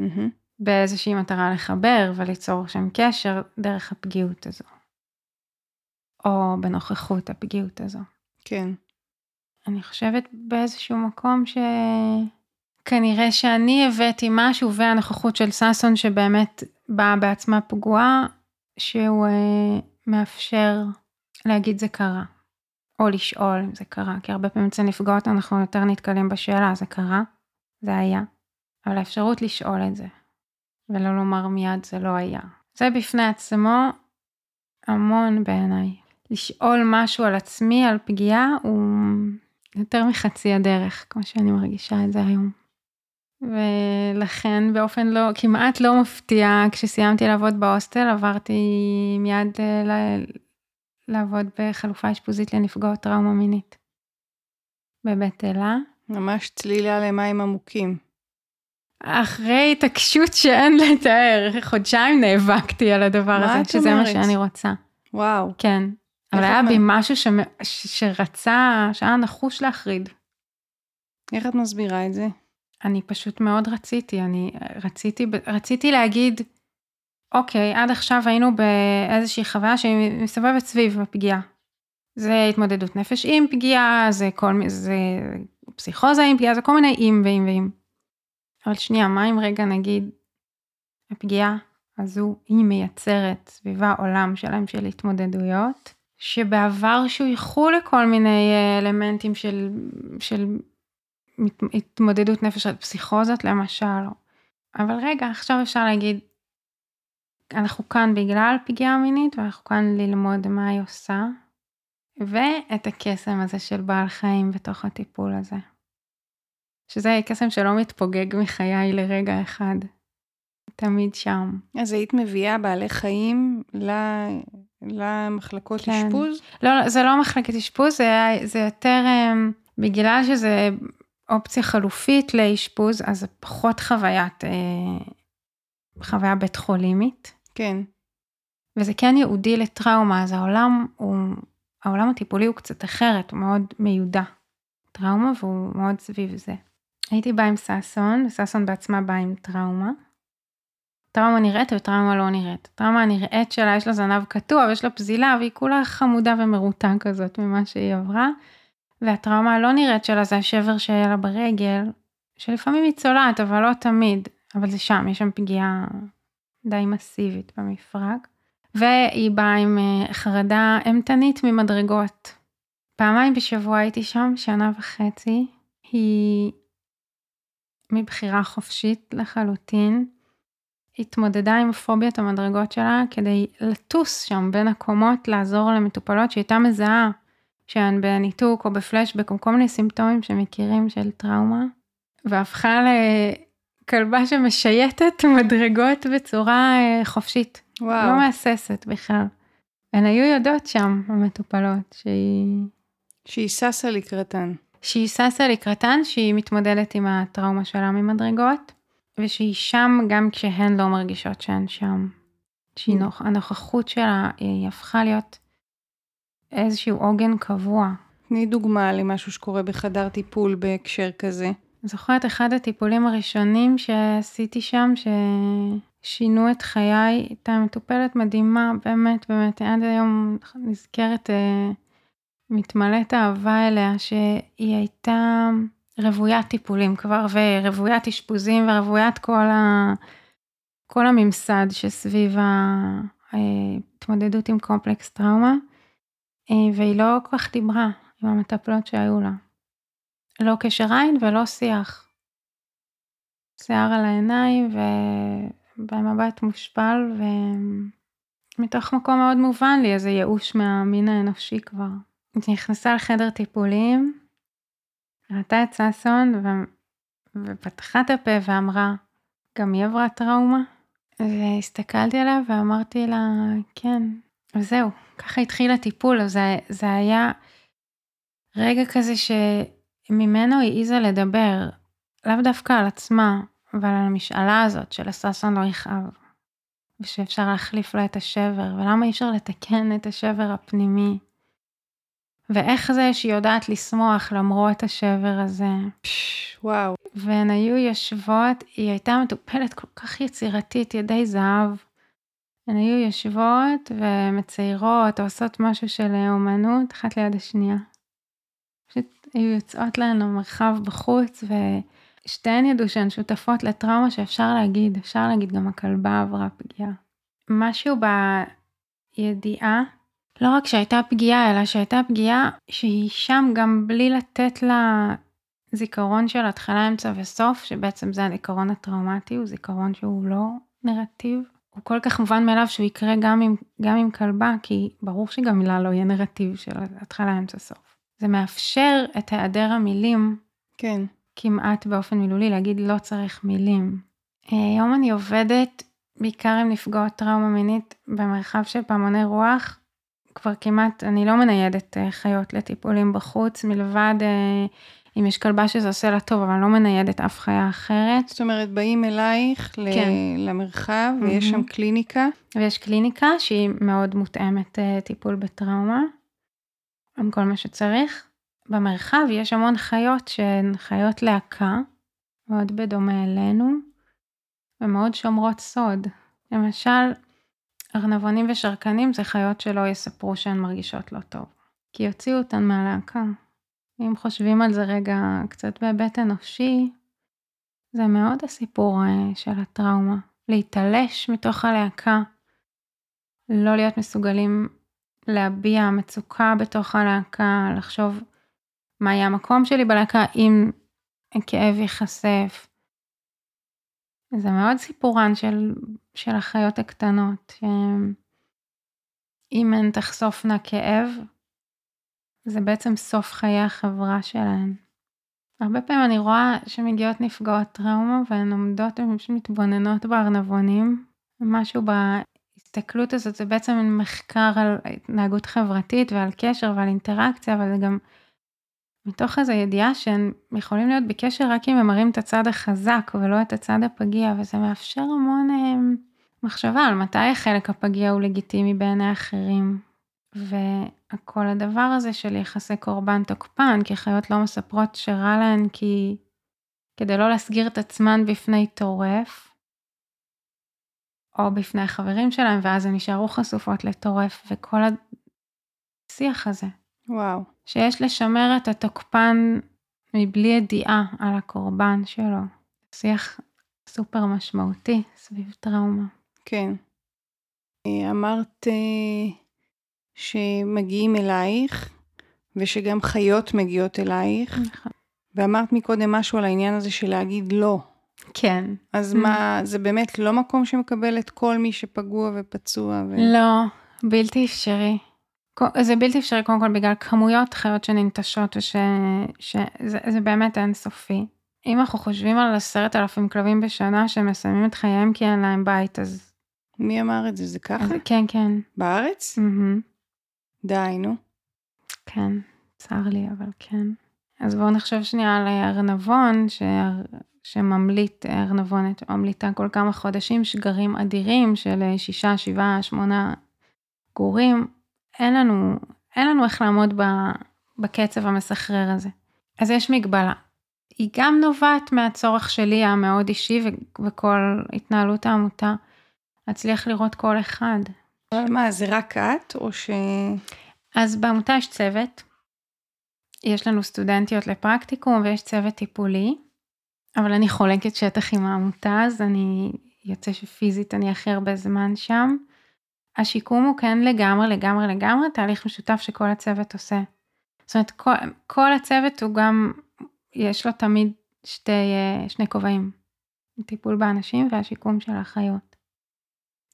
Mm-hmm. באיזושהי מטרה לחבר וליצור שם קשר דרך הפגיעות הזו. או בנוכחות הפגיעות הזו. כן. אני חושבת באיזשהו מקום ש... כנראה שאני הבאתי משהו והנוכחות של ששון שבאמת באה בעצמה פגועה, שהוא אה, מאפשר להגיד זה קרה, או לשאול אם זה קרה, כי הרבה פעמים אצל נפגעות אנחנו יותר נתקלים בשאלה זה קרה, זה היה, אבל האפשרות לשאול את זה, ולא לומר מיד זה לא היה. זה בפני עצמו המון בעיניי. לשאול משהו על עצמי, על פגיעה, הוא יותר מחצי הדרך, כמו שאני מרגישה את זה היום. ולכן באופן לא, כמעט לא מפתיע, כשסיימתי לעבוד בהוסטל, עברתי מיד אה, ל... לעבוד בחלופה אשפוזית לנפגעות טראומה מינית. בבית אלה. ממש צלילה למים עמוקים. אחרי התעקשות שאין לתאר, חודשיים נאבקתי על הדבר הזה, שזה אומרת? מה שאני רוצה. וואו. כן. אבל היה בי משהו ש... שרצה, שהיה נחוש להחריד. איך את מסבירה את זה? אני פשוט מאוד רציתי, אני רציתי, רציתי להגיד, אוקיי, עד עכשיו היינו באיזושהי חוויה שהיא מסתובבת סביב הפגיעה. זה התמודדות נפש עם פגיעה, זה כל מיני, זה פסיכוזה עם פגיעה, זה כל מיני אם ואם ואם. אבל שנייה, מה אם רגע נגיד, הפגיעה הזו היא מייצרת סביבה עולם שלם של התמודדויות, שבעבר שויכו לכל מיני אלמנטים של, של התמודדות נפש, פסיכוזות למשל. אבל רגע, עכשיו אפשר להגיד, אנחנו כאן בגלל פגיעה מינית ואנחנו כאן ללמוד מה היא עושה, ואת הקסם הזה של בעל חיים בתוך הטיפול הזה. שזה קסם שלא מתפוגג מחיי לרגע אחד. תמיד שם. אז היית מביאה בעלי חיים למחלקות כן. אשפוז? לא, לא, זה לא מחלקת אשפוז, זה, זה יותר, אמ, בגלל שזה אופציה חלופית לאשפוז, אז זה פחות חוויית, אה, חוויה בית חולימית. כן. וזה כן ייעודי לטראומה, אז העולם הוא, העולם הטיפולי הוא קצת אחרת, הוא מאוד מיודע. טראומה והוא מאוד סביב זה. הייתי באה עם ששון, וששון בעצמה באה עם טראומה. טראומה נראית וטראומה לא נראית. טראומה הנראית שלה יש לה זנב קטוע ויש לה פזילה והיא כולה חמודה ומרוטה כזאת ממה שהיא עברה. והטראומה הלא נראית שלה זה השבר שהיה לה ברגל, שלפעמים היא צולעת אבל לא תמיד, אבל זה שם, יש שם פגיעה די מסיבית במפרק. והיא באה עם אה, חרדה אימתנית ממדרגות. פעמיים בשבוע הייתי שם, שנה וחצי. היא מבחירה חופשית לחלוטין. התמודדה עם פוביית המדרגות שלה כדי לטוס שם בין הקומות, לעזור למטופלות שהייתה מזהה שהן בניתוק או בפלשבק או כל מיני סימפטומים שמכירים של טראומה, והפכה לכלבה שמשייטת מדרגות בצורה אה, חופשית. וואו. לא מהססת בכלל. הן היו יודעות שם, המטופלות, שהיא... שהיא ששה לקראתן. שהיא ששה לקראתן, שהיא מתמודדת עם הטראומה שלה ממדרגות, ושהיא שם גם כשהן לא מרגישות שהן שם. שהיא mm. שלה היא הפכה להיות איזשהו עוגן קבוע. תני דוגמה למשהו שקורה בחדר טיפול בהקשר כזה. זוכרת אחד הטיפולים הראשונים שעשיתי שם, ששינו את חיי, הייתה מטופלת מדהימה, באמת, באמת, עד היום נזכרת, אה, מתמלאת אהבה אליה, שהיא הייתה רוויית טיפולים כבר, ורוויית אשפוזים, ורוויית כל, ה... כל הממסד שסביב ההתמודדות עם קומפלקס טראומה. אה, והיא לא כל כך דיברה עם המטפלות שהיו לה. לא קשר עין ולא שיח. שיער על העיניים ובמבט מושפל ומתוך מקום מאוד מובן לי איזה ייאוש מהמין האנושי כבר. היא נכנסה לחדר טיפולים, ראתה את ששון ו... ופתחה את הפה ואמרה, גם היא עברה טראומה? והסתכלתי עליה ואמרתי לה, כן, וזהו, ככה התחיל הטיפול, זה, זה היה רגע כזה שממנו היא העיזה לדבר, לאו דווקא על עצמה, אבל על המשאלה הזאת של הששון לא יכאב, ושאפשר להחליף לו את השבר, ולמה אי אפשר לתקן את השבר הפנימי. ואיך זה שהיא יודעת לשמוח למרות השבר הזה. פש, וואו. והן היו יושבות, היא הייתה מטופלת כל כך יצירתית, ידי זהב. הן היו יושבות ומציירות או עושות משהו של אומנות אחת ליד השנייה. פשוט היו יוצאות להן למרחב בחוץ שתיהן ידעו שהן שותפות לטראומה שאפשר להגיד, אפשר להגיד גם הכלבה עברה פגיעה. משהו בידיעה, לא רק שהייתה פגיעה, אלא שהייתה פגיעה שהיא שם גם בלי לתת לה זיכרון של התחלה, אמצע וסוף, שבעצם זה הזיכרון הטראומטי, הוא זיכרון שהוא לא נרטיב. הוא כל כך מובן מאליו שהוא יקרה גם עם, גם עם כלבה, כי ברור שגם מילה לא יהיה נרטיב של התחלה, אמצע, סוף. זה מאפשר את היעדר המילים. כן. כמעט באופן מילולי, להגיד לא צריך מילים. היום אני עובדת בעיקר עם נפגעות טראומה מינית במרחב של פעמוני רוח. כבר כמעט, אני לא מניידת אה, חיות לטיפולים בחוץ, מלבד אה, אם יש כלבה שזה עושה לה טוב, אבל לא מניידת אף חיה אחרת. זאת אומרת, באים אלייך כן. למרחב, ויש שם קליניקה. ויש קליניקה שהיא מאוד מותאמת אה, טיפול בטראומה, עם כל מה שצריך. במרחב יש המון חיות שהן חיות להקה, מאוד בדומה אלינו, ומאוד שומרות סוד. למשל, ארנבונים ושרקנים זה חיות שלא יספרו שהן מרגישות לא טוב, כי יוציאו אותן מהלהקה. אם חושבים על זה רגע קצת בהיבט אנושי, זה מאוד הסיפור אה, של הטראומה. להתעלש מתוך הלהקה, לא להיות מסוגלים להביע מצוקה בתוך הלהקה, לחשוב מה יהיה המקום שלי בלהקה אם הכאב ייחשף. זה מאוד סיפורן של, של החיות הקטנות, שאם הן תחשופנה כאב, זה בעצם סוף חיי החברה שלהן. הרבה פעמים אני רואה שמגיעות נפגעות טראומה והן עומדות ומתבוננות בארנבונים, משהו בהסתכלות הזאת זה בעצם מחקר על התנהגות חברתית ועל קשר ועל אינטראקציה, אבל זה גם מתוך איזו ידיעה שהם יכולים להיות בקשר רק אם הם מראים את הצד החזק ולא את הצד הפגיע, וזה מאפשר המון אה, מחשבה על מתי החלק הפגיע הוא לגיטימי בעיני אחרים. וכל הדבר הזה של יחסי קורבן תוקפן, כי חיות לא מספרות שרע להן כי... כדי לא להסגיר את עצמן בפני טורף, או בפני החברים שלהם, ואז הן נשארו חשופות לטורף, וכל השיח הזה. וואו. שיש לשמר את התוקפן מבלי ידיעה על הקורבן שלו. שיח סופר משמעותי סביב טראומה. כן. אמרת אה, שמגיעים אלייך, ושגם חיות מגיעות אלייך. נכון. ואמרת מקודם משהו על העניין הזה של להגיד לא. כן. אז מה, זה באמת לא מקום שמקבל את כל מי שפגוע ופצוע? ו... לא, בלתי אפשרי. זה בלתי אפשרי קודם כל בגלל כמויות חיות שננטשות ושזה באמת אינסופי. אם אנחנו חושבים על עשרת אלפים כלבים בשנה שמסיימים את חייהם כי אין להם בית אז... מי אמר את זה? זה ככה? אז, כן, כן. בארץ? Mm-hmm. די, נו. כן, צר לי, אבל כן. אז בואו נחשוב שנייה על ארנבון, ש... שממליט, ארנבונת ממליטה כל כמה חודשים שגרים אדירים של שישה, שבעה, שמונה גורים. אין לנו, אין לנו איך לעמוד בקצב המסחרר הזה. אז יש מגבלה. היא גם נובעת מהצורך שלי המאוד אישי וכל התנהלות העמותה, להצליח לראות כל אחד. אבל מה, זה רק את או ש... אז בעמותה יש צוות. יש לנו סטודנטיות לפרקטיקום ויש צוות טיפולי, אבל אני חולקת שטח עם העמותה, אז אני יוצא שפיזית אני הכי הרבה זמן שם. השיקום הוא כן לגמרי, לגמרי, לגמרי תהליך משותף שכל הצוות עושה. זאת אומרת, כל, כל הצוות הוא גם, יש לו תמיד שתי, אה, שני כובעים. טיפול באנשים והשיקום של האחיות.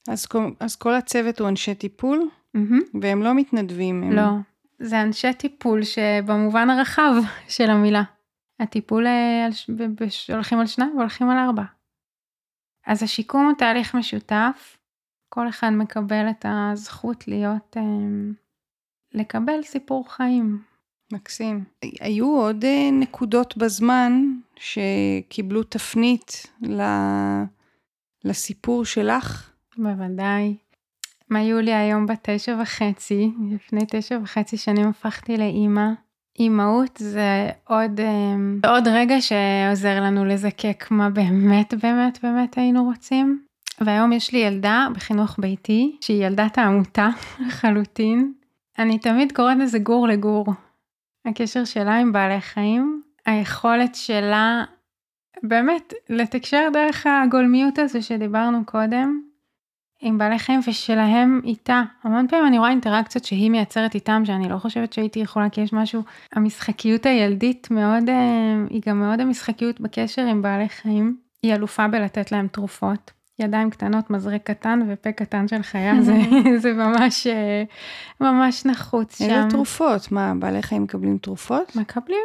אז, אז כל הצוות הוא אנשי טיפול? Mm-hmm. והם לא מתנדבים? הם... לא, זה אנשי טיפול שבמובן הרחב של המילה. הטיפול אה, על, הולכים על שניים והולכים על ארבע. אז השיקום הוא תהליך משותף, כל אחד מקבל את הזכות להיות, אמ, לקבל סיפור חיים. מקסים. היו עוד אה, נקודות בזמן שקיבלו תפנית לסיפור שלך? בוודאי. מה היו לי היום בת תשע וחצי, לפני תשע וחצי שנים הפכתי לאימא. אימהות זה עוד, אמ, עוד רגע שעוזר לנו לזקק מה באמת באמת באמת היינו רוצים. והיום יש לי ילדה בחינוך ביתי, שהיא ילדת העמותה לחלוטין. אני תמיד קוראת לזה גור לגור. הקשר שלה עם בעלי חיים, היכולת שלה באמת, לתקשר דרך הגולמיות הזו שדיברנו קודם, עם בעלי חיים ושלהם איתה. המון פעמים אני רואה אינטראקציות שהיא מייצרת איתם, שאני לא חושבת שהייתי יכולה, כי יש משהו, המשחקיות הילדית מאוד, אה, היא גם מאוד המשחקיות בקשר עם בעלי חיים. היא אלופה בלתת להם תרופות. ידיים קטנות, מזרק קטן ופה קטן של חיה, זה, זה ממש, אה, ממש נחוץ שם. איזה תרופות? מה, בעלי חיים מקבלים תרופות? מקבלים.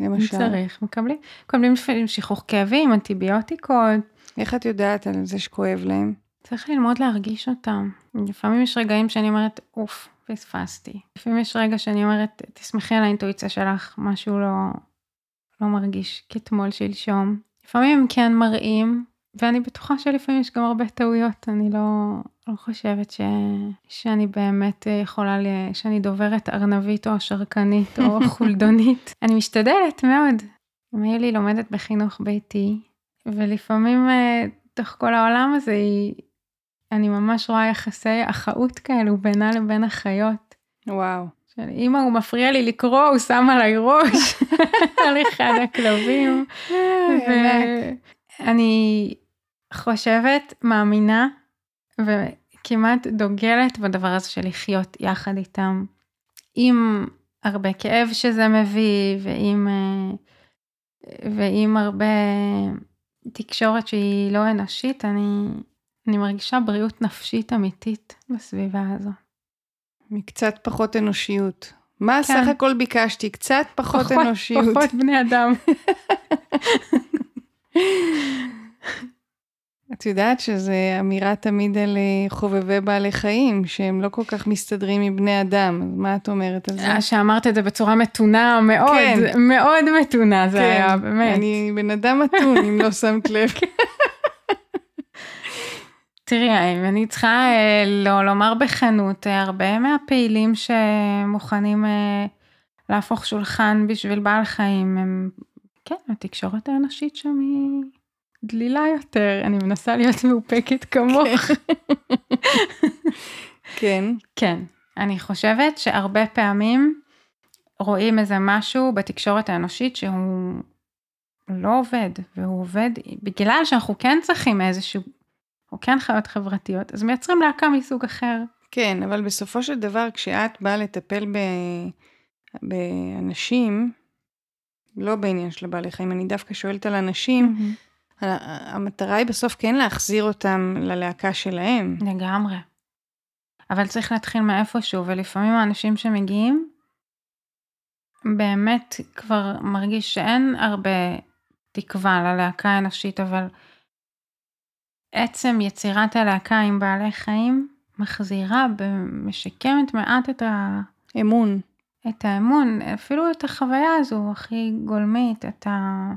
למשל? צריך, מקבלים. מקבלים שיכוך כאבים, אנטיביוטיקות. איך את יודעת על זה שכואב להם? צריך ללמוד להרגיש אותם. לפעמים יש רגעים שאני אומרת, אוף, פספסתי. לפעמים יש רגע שאני אומרת, תסמכי על האינטואיציה שלך, משהו לא, לא מרגיש כתמול שלשום. לפעמים הם כן מראים, ואני בטוחה שלפעמים יש גם הרבה טעויות, אני לא, לא חושבת ש, שאני באמת יכולה, ל, שאני דוברת ארנבית או שרקנית או חולדונית. אני משתדלת מאוד. אם היה לי לומדת בחינוך ביתי, ולפעמים תוך כל העולם הזה היא, אני ממש רואה יחסי אחאות כאלו בינה לבין החיות. וואו. של אמא הוא מפריע לי לקרוא, הוא שם עליי ראש על אחד הכלבים. ואני חושבת, מאמינה וכמעט דוגלת בדבר הזה של לחיות יחד איתם. עם הרבה כאב שזה מביא ועם, ועם הרבה תקשורת שהיא לא אנושית, אני, אני מרגישה בריאות נפשית אמיתית בסביבה הזו. מקצת פחות אנושיות. מה כן. סך הכל ביקשתי? קצת פחות, פחות אנושיות. פחות בני אדם. את יודעת שזו אמירה תמיד על אה, חובבי בעלי חיים, שהם לא כל כך מסתדרים עם בני אדם, אז מה את אומרת על זה? אה, שאמרת את זה בצורה מתונה מאוד, כן. מאוד מתונה זה כן. היה, באמת. אני בן אדם מתון, אם לא שמת לב. תראי, אני צריכה אה, לא לומר בכנות, הרבה מהפעילים שמוכנים להפוך שולחן בשביל בעל חיים, הם, כן, התקשורת האנושית שם היא... דלילה יותר, אני מנסה להיות מאופקת כמוך. כן. כן. אני חושבת שהרבה פעמים רואים איזה משהו בתקשורת האנושית שהוא לא עובד, והוא עובד בגלל שאנחנו כן צריכים איזשהו, או כן חיות חברתיות, אז מייצרים להקה מסוג אחר. כן, אבל בסופו של דבר, כשאת באה לטפל ב... באנשים, לא בעניין של בעלי חיים, אני דווקא שואלת על אנשים, mm-hmm. המטרה היא בסוף כן להחזיר אותם ללהקה שלהם. לגמרי. אבל צריך להתחיל מאיפשהו, ולפעמים האנשים שמגיעים, באמת כבר מרגיש שאין הרבה תקווה ללהקה האנושית, אבל עצם יצירת הלהקה עם בעלי חיים מחזירה ומשקמת מעט את האמון. את האמון, אפילו את החוויה הזו הכי גולמית, את ה...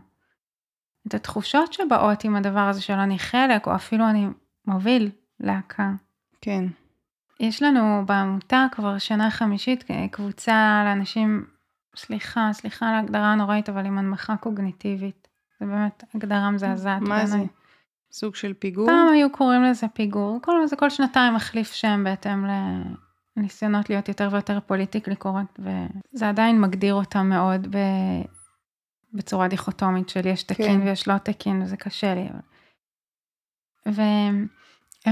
את התחושות שבאות עם הדבר הזה של אני חלק, או אפילו אני מוביל להקה. כן. יש לנו בעמותה כבר שנה חמישית קבוצה לאנשים, סליחה, סליחה על ההגדרה הנוראית, אבל עם הנמכה קוגניטיבית. זה באמת הגדרה מזעזעת. מה זה? סוג של פיגור? פעם היו קוראים לזה פיגור. כל, זה כל שנתיים מחליף שם בהתאם לניסיונות להיות יותר ויותר פוליטיקלי קורקט, וזה עדיין מגדיר אותם מאוד ב... בצורה דיכוטומית של יש תקין כן. ויש לא תקין וזה קשה לי. והם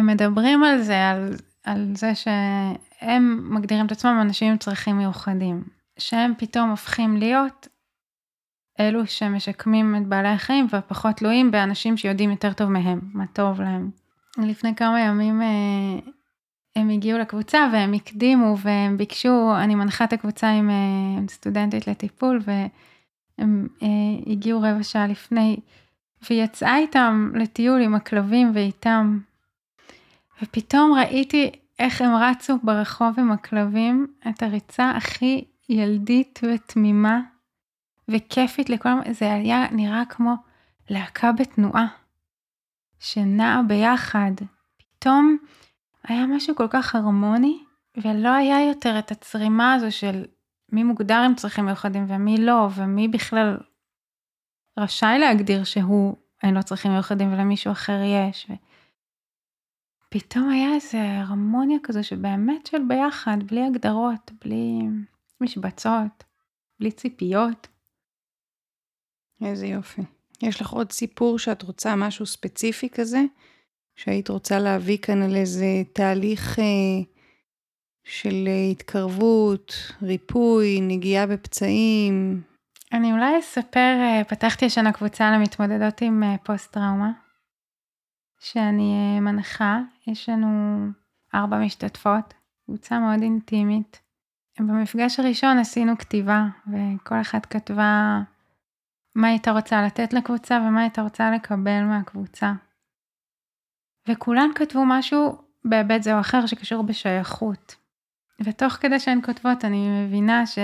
מדברים על זה, על, על זה שהם מגדירים את עצמם אנשים עם צרכים מיוחדים, שהם פתאום הופכים להיות אלו שמשקמים את בעלי החיים והפחות תלויים באנשים שיודעים יותר טוב מהם, מה טוב להם. לפני כמה ימים אה, הם הגיעו לקבוצה והם הקדימו והם ביקשו, אני מנחה את הקבוצה עם אה, סטודנטית לטיפול, ו... הם אה, הגיעו רבע שעה לפני, והיא יצאה איתם לטיול עם הכלבים ואיתם. ופתאום ראיתי איך הם רצו ברחוב עם הכלבים, את הריצה הכי ילדית ותמימה וכיפית לכל, זה היה נראה כמו להקה בתנועה, שנעה ביחד. פתאום היה משהו כל כך הרמוני, ולא היה יותר את הצרימה הזו של מי מוגדר עם צרכים מיוחדים ומי לא, ומי בכלל רשאי להגדיר שהוא אין לו צרכים מיוחדים ולמישהו אחר יש. ו... פתאום היה איזה הרמוניה כזו שבאמת של ביחד, בלי הגדרות, בלי משבצות, בלי ציפיות. איזה יופי. יש לך עוד סיפור שאת רוצה, משהו ספציפי כזה? שהיית רוצה להביא כאן על איזה תהליך אה, של התקרבות, ריפוי, נגיעה בפצעים? אני אולי אספר, אה, פתחתי השנה קבוצה למתמודדות עם אה, פוסט-טראומה, שאני אה, מנחה, יש לנו ארבע משתתפות, קבוצה מאוד אינטימית. במפגש הראשון עשינו כתיבה, וכל אחת כתבה מה הייתה רוצה לתת לקבוצה ומה הייתה רוצה לקבל מהקבוצה. וכולן כתבו משהו בהיבט זה או אחר שקשור בשייכות. ותוך כדי שהן כותבות אני מבינה שכל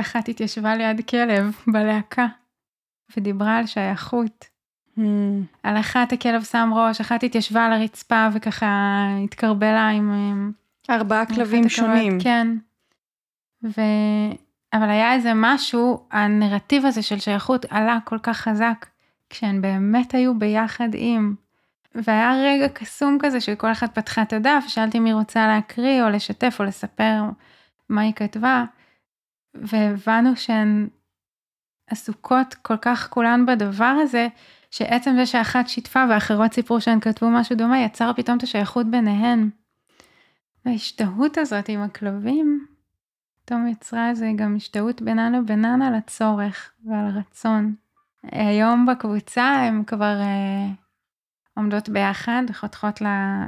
אחת התיישבה ליד כלב בלהקה ודיברה על שייכות. Mm. על אחת הכלב שם ראש, אחת התיישבה על הרצפה וככה התקרבלה עם... ארבעה כלבים שונים. כן. ו... אבל היה איזה משהו, הנרטיב הזה של שייכות עלה כל כך חזק, כשהן באמת היו ביחד עם. והיה רגע קסום כזה שכל אחת פתחה את הדף, שאלתי מי רוצה להקריא או לשתף או לספר מה היא כתבה, והבנו שהן עסוקות כל כך כולן בדבר הזה, שעצם זה שאחת שיתפה ואחרות סיפרו שהן כתבו משהו דומה, יצר פתאום את השייכות ביניהן. וההשתהות הזאת עם הכלבים, פתאום יצרה איזה גם השתהות בינן לבינן על הצורך ועל הרצון. היום בקבוצה הן כבר אה, עומדות ביחד, חותכות לה,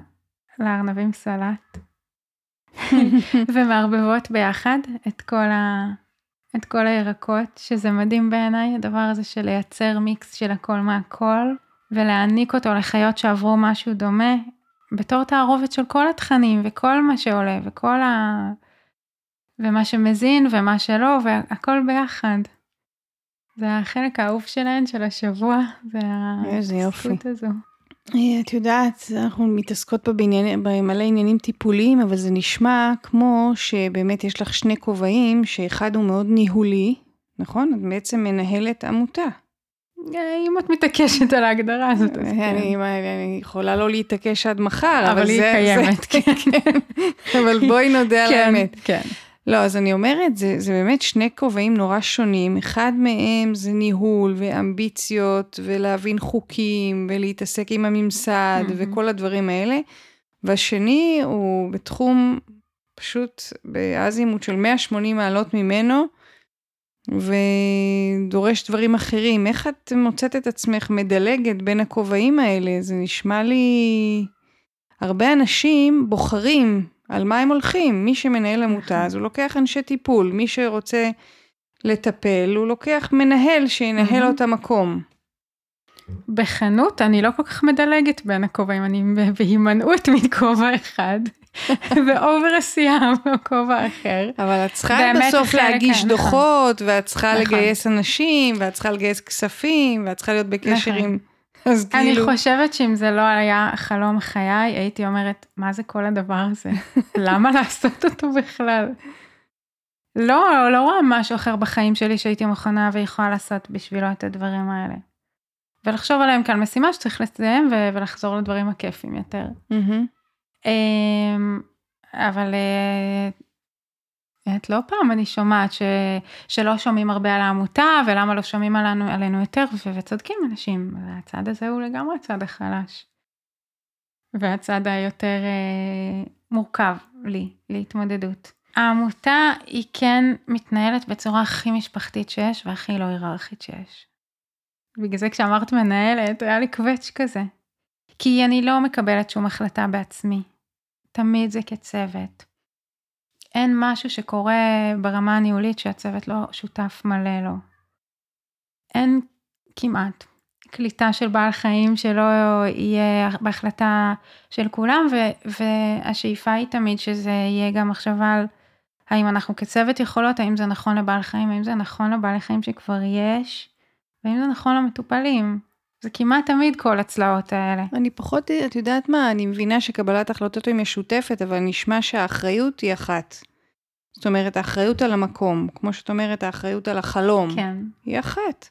לארנבים סלט, ומערבבות ביחד את כל, ה, את כל הירקות, שזה מדהים בעיניי, הדבר הזה של לייצר מיקס של הכל מהכל, ולהעניק אותו לחיות שעברו משהו דומה, בתור תערובת של כל התכנים וכל מה שעולה וכל ה... ומה שמזין ומה שלא והכל ביחד. זה החלק האהוב שלהן של השבוע, זה ההתעסקות הזו. אה, את יודעת, אנחנו מתעסקות בעניין, במלא עניינים טיפוליים, אבל זה נשמע כמו שבאמת יש לך שני כובעים, שאחד הוא מאוד ניהולי, נכון? את בעצם מנהלת עמותה. אה, אם את מתעקשת על ההגדרה הזאת, אז כן. אני יכולה לא להתעקש עד מחר, אבל היא קיימת, כן. אבל בואי נודה על כן, האמת. כן. לא, אז אני אומרת, זה, זה באמת שני כובעים נורא שונים. אחד מהם זה ניהול ואמביציות ולהבין חוקים ולהתעסק עם הממסד mm-hmm. וכל הדברים האלה. והשני הוא בתחום פשוט באזימות של 180 מעלות ממנו, ודורש דברים אחרים. איך את מוצאת את עצמך מדלגת בין הכובעים האלה? זה נשמע לי... הרבה אנשים בוחרים על מה הם הולכים. מי שמנהל עמותה אז הוא לוקח אנשי טיפול, מי שרוצה לטפל הוא לוקח מנהל שינהל לו את המקום. בכנות אני לא כל כך מדלגת בין הכובעים, אני בהימנעות מכובע אחד. ואובר עשייה בכובע אחר. אבל את צריכה בסוף להגיש דוחות, ואת צריכה נכון. לגייס אנשים, ואת צריכה לגייס כספים, ואת צריכה להיות בקשר נכון. עם... אז אני כאילו... חושבת שאם זה לא היה חלום חיי, הייתי אומרת, מה זה כל הדבר הזה? למה לעשות אותו בכלל? לא, לא רואה משהו אחר בחיים שלי שהייתי מוכנה ויכולה לעשות בשבילו את הדברים האלה. ולחשוב עליהם כעל משימה שצריך לסיים ו- ולחזור לדברים הכיפים יותר. Mm-hmm. אבל אה, את לא פעם אני שומעת ש, שלא שומעים הרבה על העמותה ולמה לא שומעים עלינו, עלינו יותר וצודקים אנשים, הצד הזה הוא לגמרי הצד החלש. והצד היותר אה, מורכב לי, להתמודדות. העמותה היא כן מתנהלת בצורה הכי משפחתית שיש והכי לא היררכית שיש. בגלל זה כשאמרת מנהלת היה לי קווץ' כזה. כי אני לא מקבלת שום החלטה בעצמי. תמיד זה כצוות. אין משהו שקורה ברמה הניהולית שהצוות לא שותף מלא לו. אין כמעט קליטה של בעל חיים שלא יהיה בהחלטה של כולם, ו- והשאיפה היא תמיד שזה יהיה גם מחשבה על האם אנחנו כצוות יכולות, האם זה נכון לבעל חיים, האם זה נכון לבעלי חיים שכבר יש, והאם זה נכון למטופלים. זה כמעט תמיד כל הצלעות האלה. אני פחות, את יודעת מה, אני מבינה שקבלת החלטות היא משותפת, אבל נשמע שהאחריות היא אחת. זאת אומרת, האחריות על המקום, כמו שאת אומרת, האחריות על החלום, כן. היא אחת.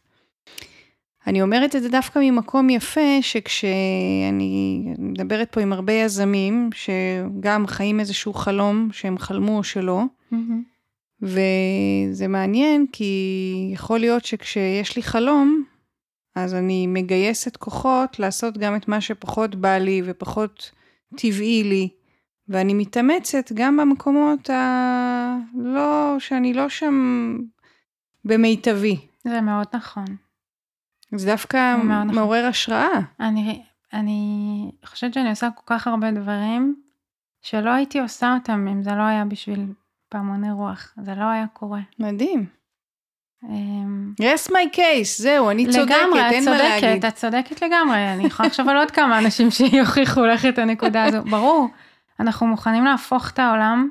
אני אומרת את זה דווקא ממקום יפה, שכשאני מדברת פה עם הרבה יזמים, שגם חיים איזשהו חלום שהם חלמו או שלא, mm-hmm. וזה מעניין כי יכול להיות שכשיש לי חלום, אז אני מגייסת כוחות לעשות גם את מה שפחות בא לי ופחות טבעי לי, ואני מתאמצת גם במקומות ה... לא, שאני לא שם במיטבי. זה מאוד נכון. זה דווקא נכון. מעורר השראה. אני, אני חושבת שאני עושה כל כך הרבה דברים, שלא הייתי עושה אותם אם זה לא היה בשביל פעמוני רוח. זה לא היה קורה. מדהים. Yes my case, זהו, אני צודקת, לגמרי, את אין מה להגיד. צודקת, את צודקת לגמרי. אני יכולה לחשוב על עוד כמה אנשים שיוכיחו לך את הנקודה הזו. ברור, אנחנו מוכנים להפוך את העולם,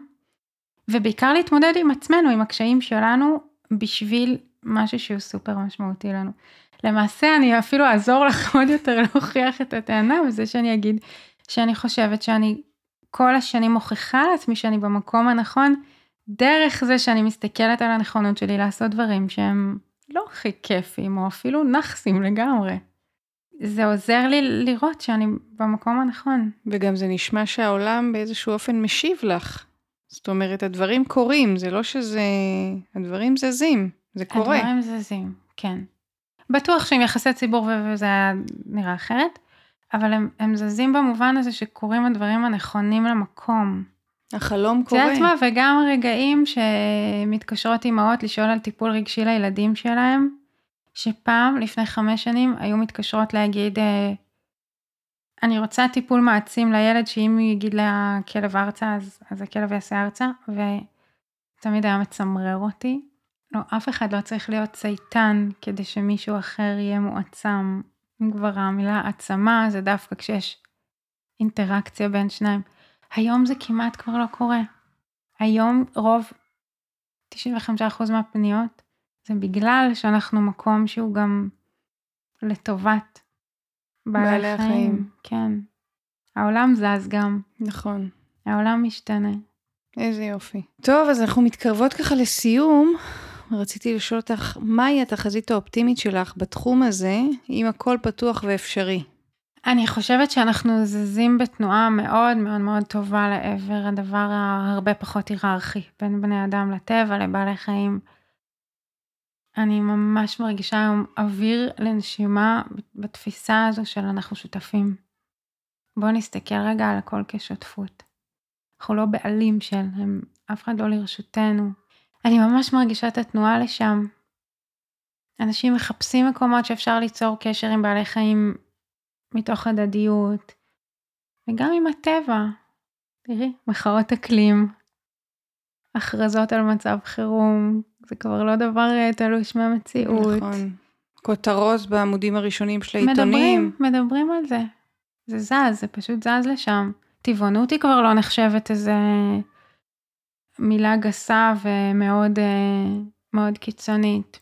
ובעיקר להתמודד עם עצמנו, עם הקשיים שלנו, בשביל משהו שהוא סופר משמעותי לנו. למעשה, אני אפילו אעזור לך עוד יותר להוכיח את הטענה, בזה שאני אגיד שאני חושבת שאני כל השנים מוכיחה לעצמי שאני במקום הנכון, דרך זה שאני מסתכלת על הנכונות שלי לעשות דברים שהם לא הכי כיפים, או אפילו נאחסים לגמרי. זה עוזר לי לראות שאני במקום הנכון. וגם זה נשמע שהעולם באיזשהו אופן משיב לך. זאת אומרת, הדברים קורים, זה לא שזה... הדברים זזים, זה קורה. הדברים זזים, כן. בטוח שעם יחסי ציבור וזה היה נראה אחרת, אבל הם, הם זזים במובן הזה שקורים הדברים הנכונים למקום. החלום את קורה. יודעת מה, וגם רגעים שמתקשרות אימהות לשאול על טיפול רגשי לילדים שלהם, שפעם, לפני חמש שנים, היו מתקשרות להגיד, אה, אני רוצה טיפול מעצים לילד, שאם הוא יגיד לכלב ארצה, אז, אז הכלב יעשה ארצה, ותמיד היה מצמרר אותי. לא, אף אחד לא צריך להיות צייתן כדי שמישהו אחר יהיה מועצם. אם כבר המילה העצמה זה דווקא כשיש אינטראקציה בין שניים. היום זה כמעט כבר לא קורה. היום רוב, 95% מהפניות, זה בגלל שאנחנו מקום שהוא גם לטובת בעלי, בעלי החיים. החיים. כן. העולם זז גם, נכון. העולם משתנה. איזה יופי. טוב, אז אנחנו מתקרבות ככה לסיום. רציתי לשאול אותך, מהי התחזית האופטימית שלך בתחום הזה, אם הכל פתוח ואפשרי? אני חושבת שאנחנו זזים בתנועה מאוד מאוד מאוד טובה לעבר הדבר ההרבה פחות היררכי בין בני אדם לטבע, לבעלי חיים. אני ממש מרגישה היום אוויר לנשימה בתפיסה הזו של אנחנו שותפים. בואו נסתכל רגע על הכל כשותפות. אנחנו לא בעלים שלהם, אף אחד לא לרשותנו. אני ממש מרגישה את התנועה לשם. אנשים מחפשים מקומות שאפשר ליצור קשר עם בעלי חיים מתוך הדדיות, וגם עם הטבע. תראי, מחאות אקלים, הכרזות על מצב חירום, זה כבר לא דבר אה, תלוש מהמציאות. נכון. כותרות בעמודים הראשונים של העיתונים. מדברים, מדברים על זה. זה זז, זה פשוט זז לשם. טבעונות היא כבר לא נחשבת איזה מילה גסה ומאוד אה, מאוד קיצונית.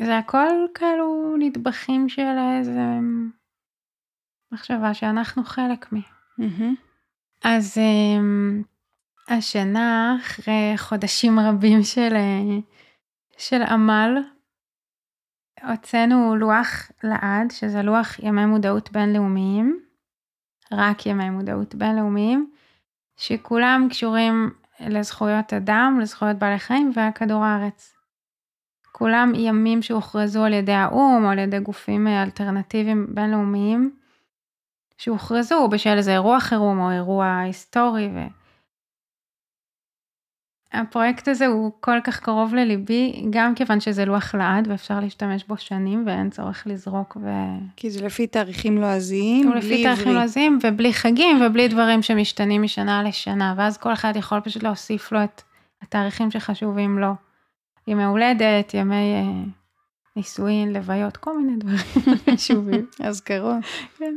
זה הכל כאילו נדבכים של איזה מחשבה שאנחנו חלק מ... אז אמ, השנה, אחרי חודשים רבים של, אה, של עמל, הוצאנו לוח לעד, שזה לוח ימי מודעות בינלאומיים, רק ימי מודעות בינלאומיים, שכולם קשורים לזכויות אדם, לזכויות בעלי חיים וכדור הארץ. כולם ימים שהוכרזו על ידי האו"ם או על ידי גופים אה, אלטרנטיביים בינלאומיים, שהוכרזו בשל איזה אירוע חירום או אירוע היסטורי. ו... הפרויקט הזה הוא כל כך קרוב לליבי, גם כיוון שזה לוח לעד ואפשר להשתמש בו שנים ואין צורך לזרוק ו... כי זה לפי תאריכים לועזיים, הוא לפי תאריכים. לועזיים ובלי חגים ובלי דברים שמשתנים משנה לשנה, ואז כל אחד יכול פשוט להוסיף לו את התאריכים שחשובים לו. ימי הולדת, ימי אה, נישואין, לוויות, כל מיני דברים חשובים. אזכרות. כן.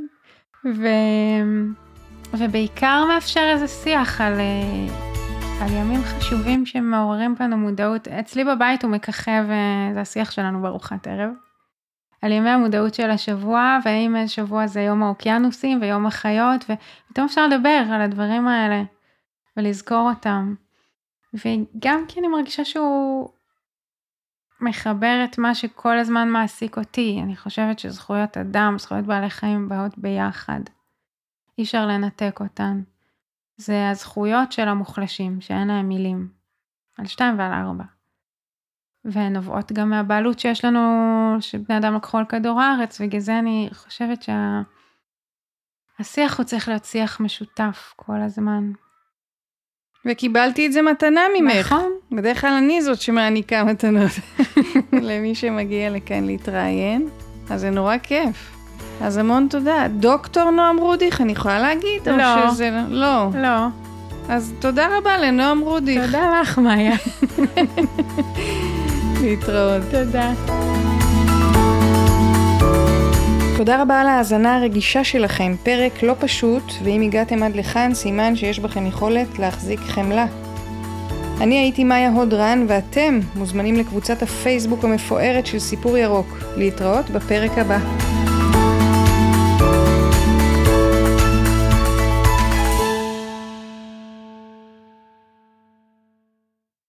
ו... ובעיקר מאפשר איזה שיח על, אה, על ימים חשובים שמעוררים בנו מודעות. אצלי בבית הוא מככב, אה, זה השיח שלנו בארוחת ערב. על ימי המודעות של השבוע, והאם השבוע זה יום האוקיינוסים ויום החיות, ופתאום אפשר לדבר על הדברים האלה ולזכור אותם. וגם כי אני מרגישה שהוא מחבר את מה שכל הזמן מעסיק אותי. אני חושבת שזכויות אדם, זכויות בעלי חיים באות ביחד. אי אפשר לנתק אותן. זה הזכויות של המוחלשים, שאין להם מילים. על שתיים ועל ארבע. ונובעות גם מהבעלות שיש לנו, שבני אדם לקחו על כדור הארץ, ובגלל זה אני חושבת שהשיח שה... הוא צריך להיות שיח משותף כל הזמן. וקיבלתי את זה מתנה ממך. נכון. בדרך כלל אני זאת שמעניקה מתנות למי שמגיע לכאן להתראיין, אז זה נורא כיף. אז המון תודה. דוקטור נועם רודיך, אני יכולה להגיד? לא. או שזה... לא. לא. אז תודה רבה לנועם רודיך. תודה לך, מאיה. להתראות. תודה. תודה רבה על ההאזנה הרגישה שלכם, פרק לא פשוט, ואם הגעתם עד לכאן, סימן שיש בכם יכולת להחזיק חמלה. אני הייתי מאיה הודרן, ואתם מוזמנים לקבוצת הפייסבוק המפוארת של סיפור ירוק. להתראות בפרק הבא.